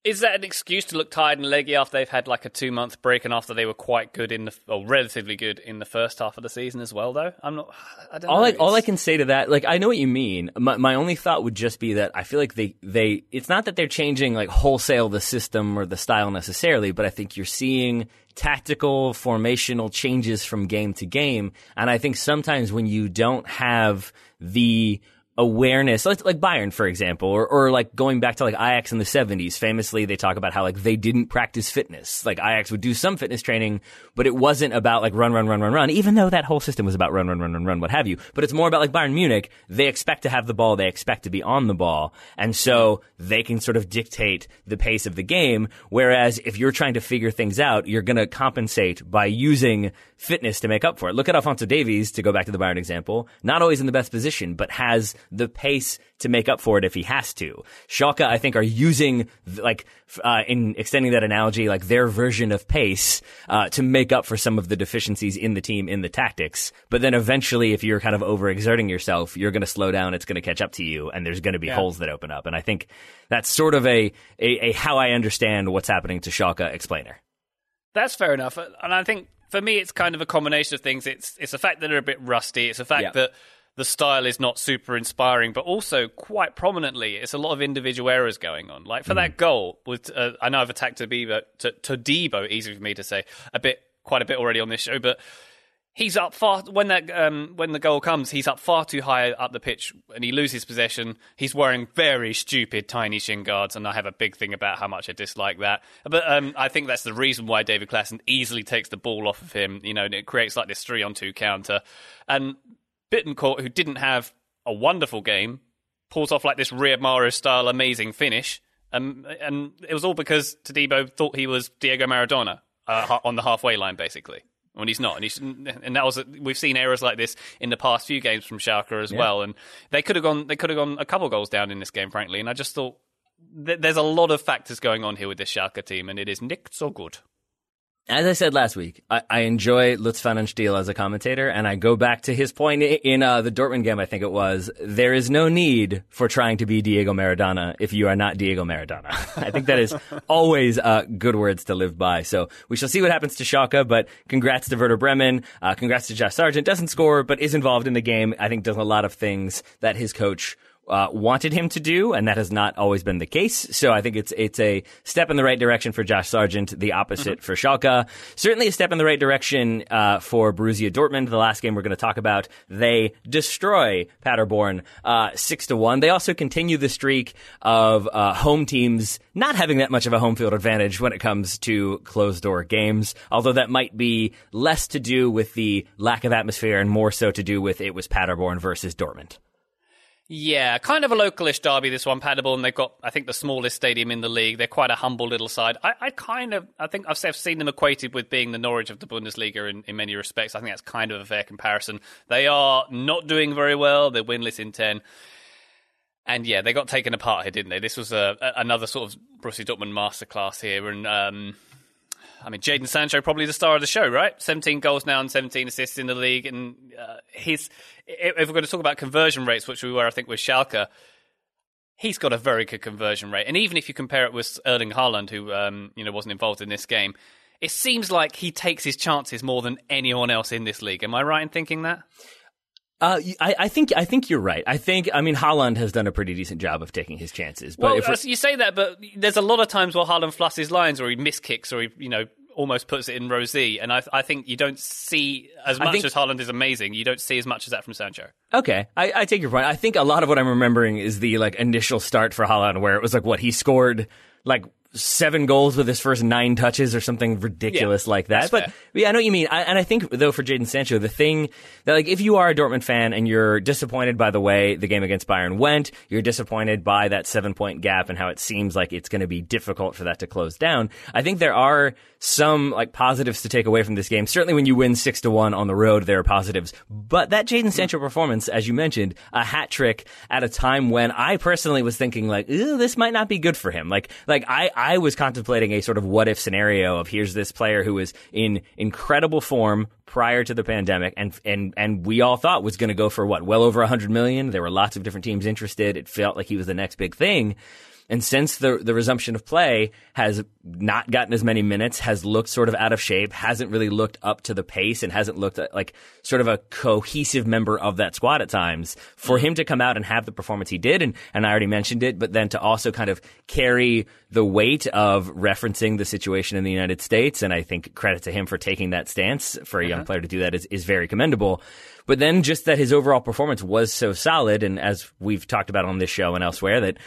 Is that an excuse to look tired and leggy after they've had like a two month break and after they were quite good in the or relatively good in the first half of the season as well? Though I'm not. I don't all know. I, all I can say to that, like I know what you mean. My, my only thought would just be that I feel like they they it's not that they're changing like wholesale the system or the style necessarily, but I think you're seeing tactical formational changes from game to game, and I think sometimes when you don't have the awareness, like, like Bayern, for example, or, or like going back to like Ajax in the 70s. Famously, they talk about how like they didn't practice fitness. Like Ajax would do some fitness training, but it wasn't about like run, run, run, run, run, even though that whole system was about run, run, run, run, run, what have you. But it's more about like Bayern Munich. They expect to have the ball. They expect to be on the ball. And so they can sort of dictate the pace of the game. Whereas if you're trying to figure things out, you're going to compensate by using fitness to make up for it. Look at Alphonso Davies, to go back to the Bayern example, not always in the best position, but has the pace to make up for it if he has to. Schalke, I think, are using like uh, in extending that analogy, like their version of pace uh, to make up for some of the deficiencies in the team in the tactics. But then eventually, if you're kind of overexerting yourself, you're going to slow down. It's going to catch up to you, and there's going to be yeah. holes that open up. And I think that's sort of a, a, a how I understand what's happening to Schalke explainer. That's fair enough, and I think for me, it's kind of a combination of things. It's it's the fact that they're a bit rusty. It's the fact yeah. that the style is not super inspiring, but also quite prominently, it's a lot of individual errors going on. Like for mm. that goal, with uh, I know I've attacked Todibo, to, Todibo, easy for me to say, a bit, quite a bit already on this show, but he's up far when that um, when the goal comes. He's up far too high up the pitch, and he loses possession. He's wearing very stupid tiny shin guards, and I have a big thing about how much I dislike that. But um, I think that's the reason why David Klaassen easily takes the ball off of him. You know, and it creates like this three on two counter, and Bittencourt, who didn't have a wonderful game, pulls off like this Riyad Mahrez style amazing finish. Um, and it was all because Todibo thought he was Diego Maradona uh, on the halfway line, basically. When he's not, and he's, and that was we've seen errors like this in the past few games from Schalke as yeah. well, and they could have gone they could have gone a couple goals down in this game, frankly. And I just thought th- there's a lot of factors going on here with this Schalke team, and it is nicht so good as I said last week, I, I enjoy Lutz Pfannenstiel as a commentator, and I go back to his point in uh, the Dortmund game, I think it was, there is no need for trying to be Diego Maradona if you are not Diego Maradona. I think that is always uh, good words to live by. So we shall see what happens to Schalke, but congrats to Werder Bremen. Uh, congrats to Josh Sargent. Doesn't score, but is involved in the game. I think does a lot of things that his coach uh, wanted him to do, and that has not always been the case. So I think it's it's a step in the right direction for Josh Sargent, the opposite mm-hmm. for Schalke. Certainly a step in the right direction uh, for Borussia Dortmund. The last game we're going to talk about, they destroy Paderborn uh, six to one. They also continue the streak of uh, home teams not having that much of a home field advantage when it comes to closed door games. Although that might be less to do with the lack of atmosphere and more so to do with it was Paderborn versus Dortmund. Yeah, kind of a localish derby. This one, Paderborn. They've got, I think, the smallest stadium in the league. They're quite a humble little side. I, I kind of, I think I've seen them equated with being the Norwich of the Bundesliga in, in many respects. I think that's kind of a fair comparison. They are not doing very well. They're winless in ten. And yeah, they got taken apart here, didn't they? This was a, a another sort of Borussia Dortmund masterclass here, and um, I mean, Jadon Sancho probably the star of the show, right? 17 goals now and 17 assists in the league, and uh. If we're going to talk about conversion rates, which we were, I think, with Schalke, he's got a very good conversion rate. And even if you compare it with Erling Haaland, who um, you know wasn't involved in this game, it seems like he takes his chances more than anyone else in this league. Am I right in thinking that? Uh, I, I, think I think you're right. I think I mean Haaland has done a pretty decent job of taking his chances. But well, you say that, but there's a lot of times where Haaland flusses lines, or he miskicks, or he you know almost puts it in Z, and I, I think you don't see as much think, as Haaland is amazing. You don't see as much as that from Sancho. Okay, I, I, take your point. I think a lot of what I'm remembering is the like initial start for Haaland, where it was like what he scored like seven goals with his first nine touches or something ridiculous yeah, like that. But fair. yeah, I know what you mean. I, and I think though for Jadon Sancho, the thing that like if you are a Dortmund fan and you're disappointed by the way the game against Bayern went, you're disappointed by that seven point gap and how it seems like it's going to be difficult for that to close down. I think there are some like positives to take away from this game. Certainly when you win six to one on the road, there are positives. But that Jadon mm-hmm. Sancho performance, as you mentioned, a hat trick at a time when I personally was thinking like, this might not be good for him. Like, like I, I was contemplating a sort of what if scenario of here's this player who was in incredible form prior to the pandemic and and and we all thought was going to go for what well over 100 million. There were lots of different teams interested. It felt like he was the next big thing and since the the resumption of play has not gotten as many minutes, has looked sort of out of shape, hasn't really looked up to the pace, and hasn't looked like sort of a cohesive member of that squad at times. For him to come out and have the performance he did, and and I already mentioned it, but then to also kind of carry the weight of referencing the situation in the United States, and I think credit to him for taking that stance for a young uh-huh. player to do that is is very commendable. But then just that his overall performance was so solid, and as we've talked about on this show and elsewhere, that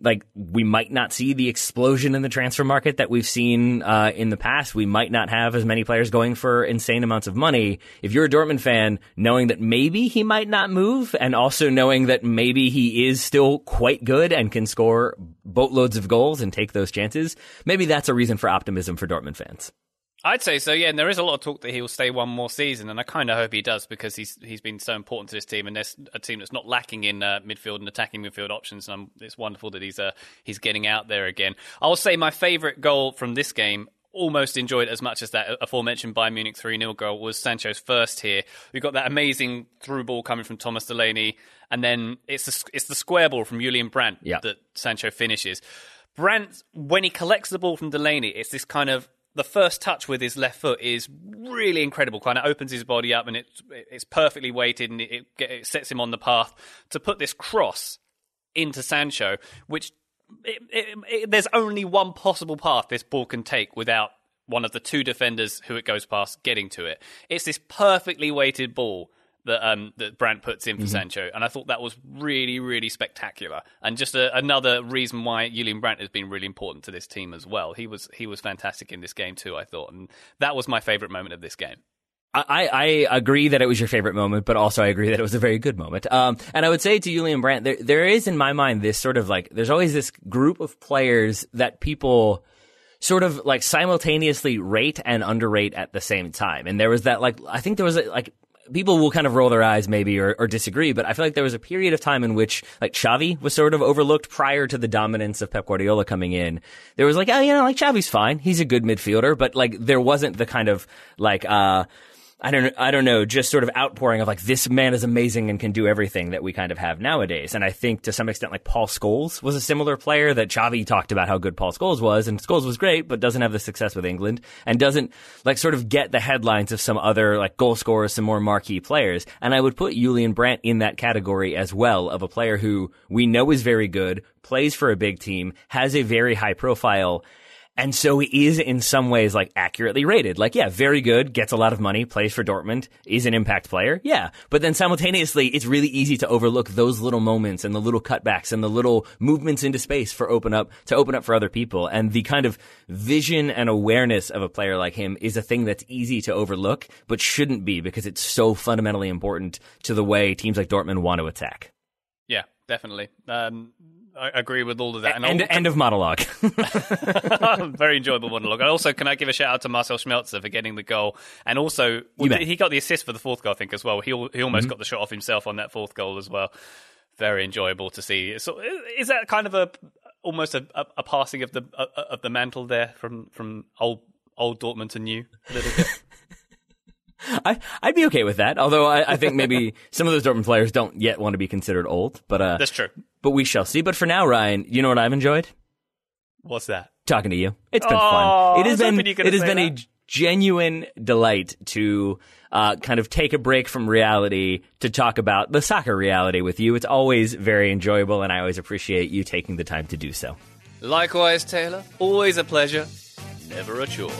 like we might not see the explosion in the transfer market that we've seen uh, in the past. We might not have as many players going for insane amounts of money. If you're a Dortmund fan, knowing that maybe he might not move, and also knowing that maybe he is still quite good and can score boatloads of goals and take those chances, maybe that's a reason for optimism for Dortmund fans. I'd say so, yeah. And there is a lot of talk that he will stay one more season, and I kind of hope he does because he's he's been so important to this team, and there's a team that's not lacking in uh, midfield and attacking midfield options. And I'm, it's wonderful that he's uh, he's getting out there again. I'll say my favourite goal from this game. Almost enjoyed as much as that aforementioned Bayern Munich 3 0 goal was Sancho's first here. We got that amazing through ball coming from Thomas Delaney, and then it's the, it's the square ball from Julian Brandt yeah. that Sancho finishes. Brandt, when he collects the ball from Delaney, it's this kind of the first touch with his left foot is really incredible. Kind of opens his body up and it's it's perfectly weighted and it, it sets him on the path to put this cross into Sancho, which it, it, there's only one possible path this ball can take without one of the two defenders who it goes past getting to it. It's this perfectly weighted ball that um, that Brandt puts in for mm-hmm. Sancho, and I thought that was really, really spectacular, and just a, another reason why Julian Brandt has been really important to this team as well. He was he was fantastic in this game too, I thought, and that was my favourite moment of this game. I, I agree that it was your favorite moment, but also I agree that it was a very good moment. Um, and I would say to Julian Brandt, there, there is in my mind this sort of like, there's always this group of players that people sort of like simultaneously rate and underrate at the same time. And there was that like, I think there was a, like people will kind of roll their eyes maybe or, or, disagree, but I feel like there was a period of time in which like Xavi was sort of overlooked prior to the dominance of Pep Guardiola coming in. There was like, oh, you know, like Xavi's fine. He's a good midfielder, but like there wasn't the kind of like, uh, I don't I don't know, just sort of outpouring of like this man is amazing and can do everything that we kind of have nowadays. And I think to some extent like Paul Scholes was a similar player that Xavi talked about how good Paul Scholes was, and Scholes was great, but doesn't have the success with England and doesn't like sort of get the headlines of some other like goal scorers, some more marquee players. And I would put Julian Brandt in that category as well of a player who we know is very good, plays for a big team, has a very high profile and so he is in some ways like accurately rated. Like, yeah, very good, gets a lot of money, plays for Dortmund, is an impact player. Yeah. But then simultaneously, it's really easy to overlook those little moments and the little cutbacks and the little movements into space for open up, to open up for other people. And the kind of vision and awareness of a player like him is a thing that's easy to overlook, but shouldn't be because it's so fundamentally important to the way teams like Dortmund want to attack. Yeah, definitely. Um, I agree with all of that. And end, end of monologue. Very enjoyable monologue. And also, can I give a shout out to Marcel Schmelzer for getting the goal? And also, well, he got the assist for the fourth goal, I think, as well. He, he almost mm-hmm. got the shot off himself on that fourth goal as well. Very enjoyable to see. So, is that kind of a almost a, a, a passing of the of the mantle there from from old old Dortmund to new a little bit. I, I'd be okay with that. Although I, I think maybe some of those Dortmund players don't yet want to be considered old. But uh, That's true. but we shall see. But for now, Ryan, you know what I've enjoyed? What's that? Talking to you. It's been Oh, fun. It has been hoping you were gonna it has say been a genuine delight to uh, kind of take a break from reality to talk about the soccer reality with you. It's always very enjoyable, and I always appreciate you taking the time to do so. Likewise, Taylor. Always a pleasure. Never a chore.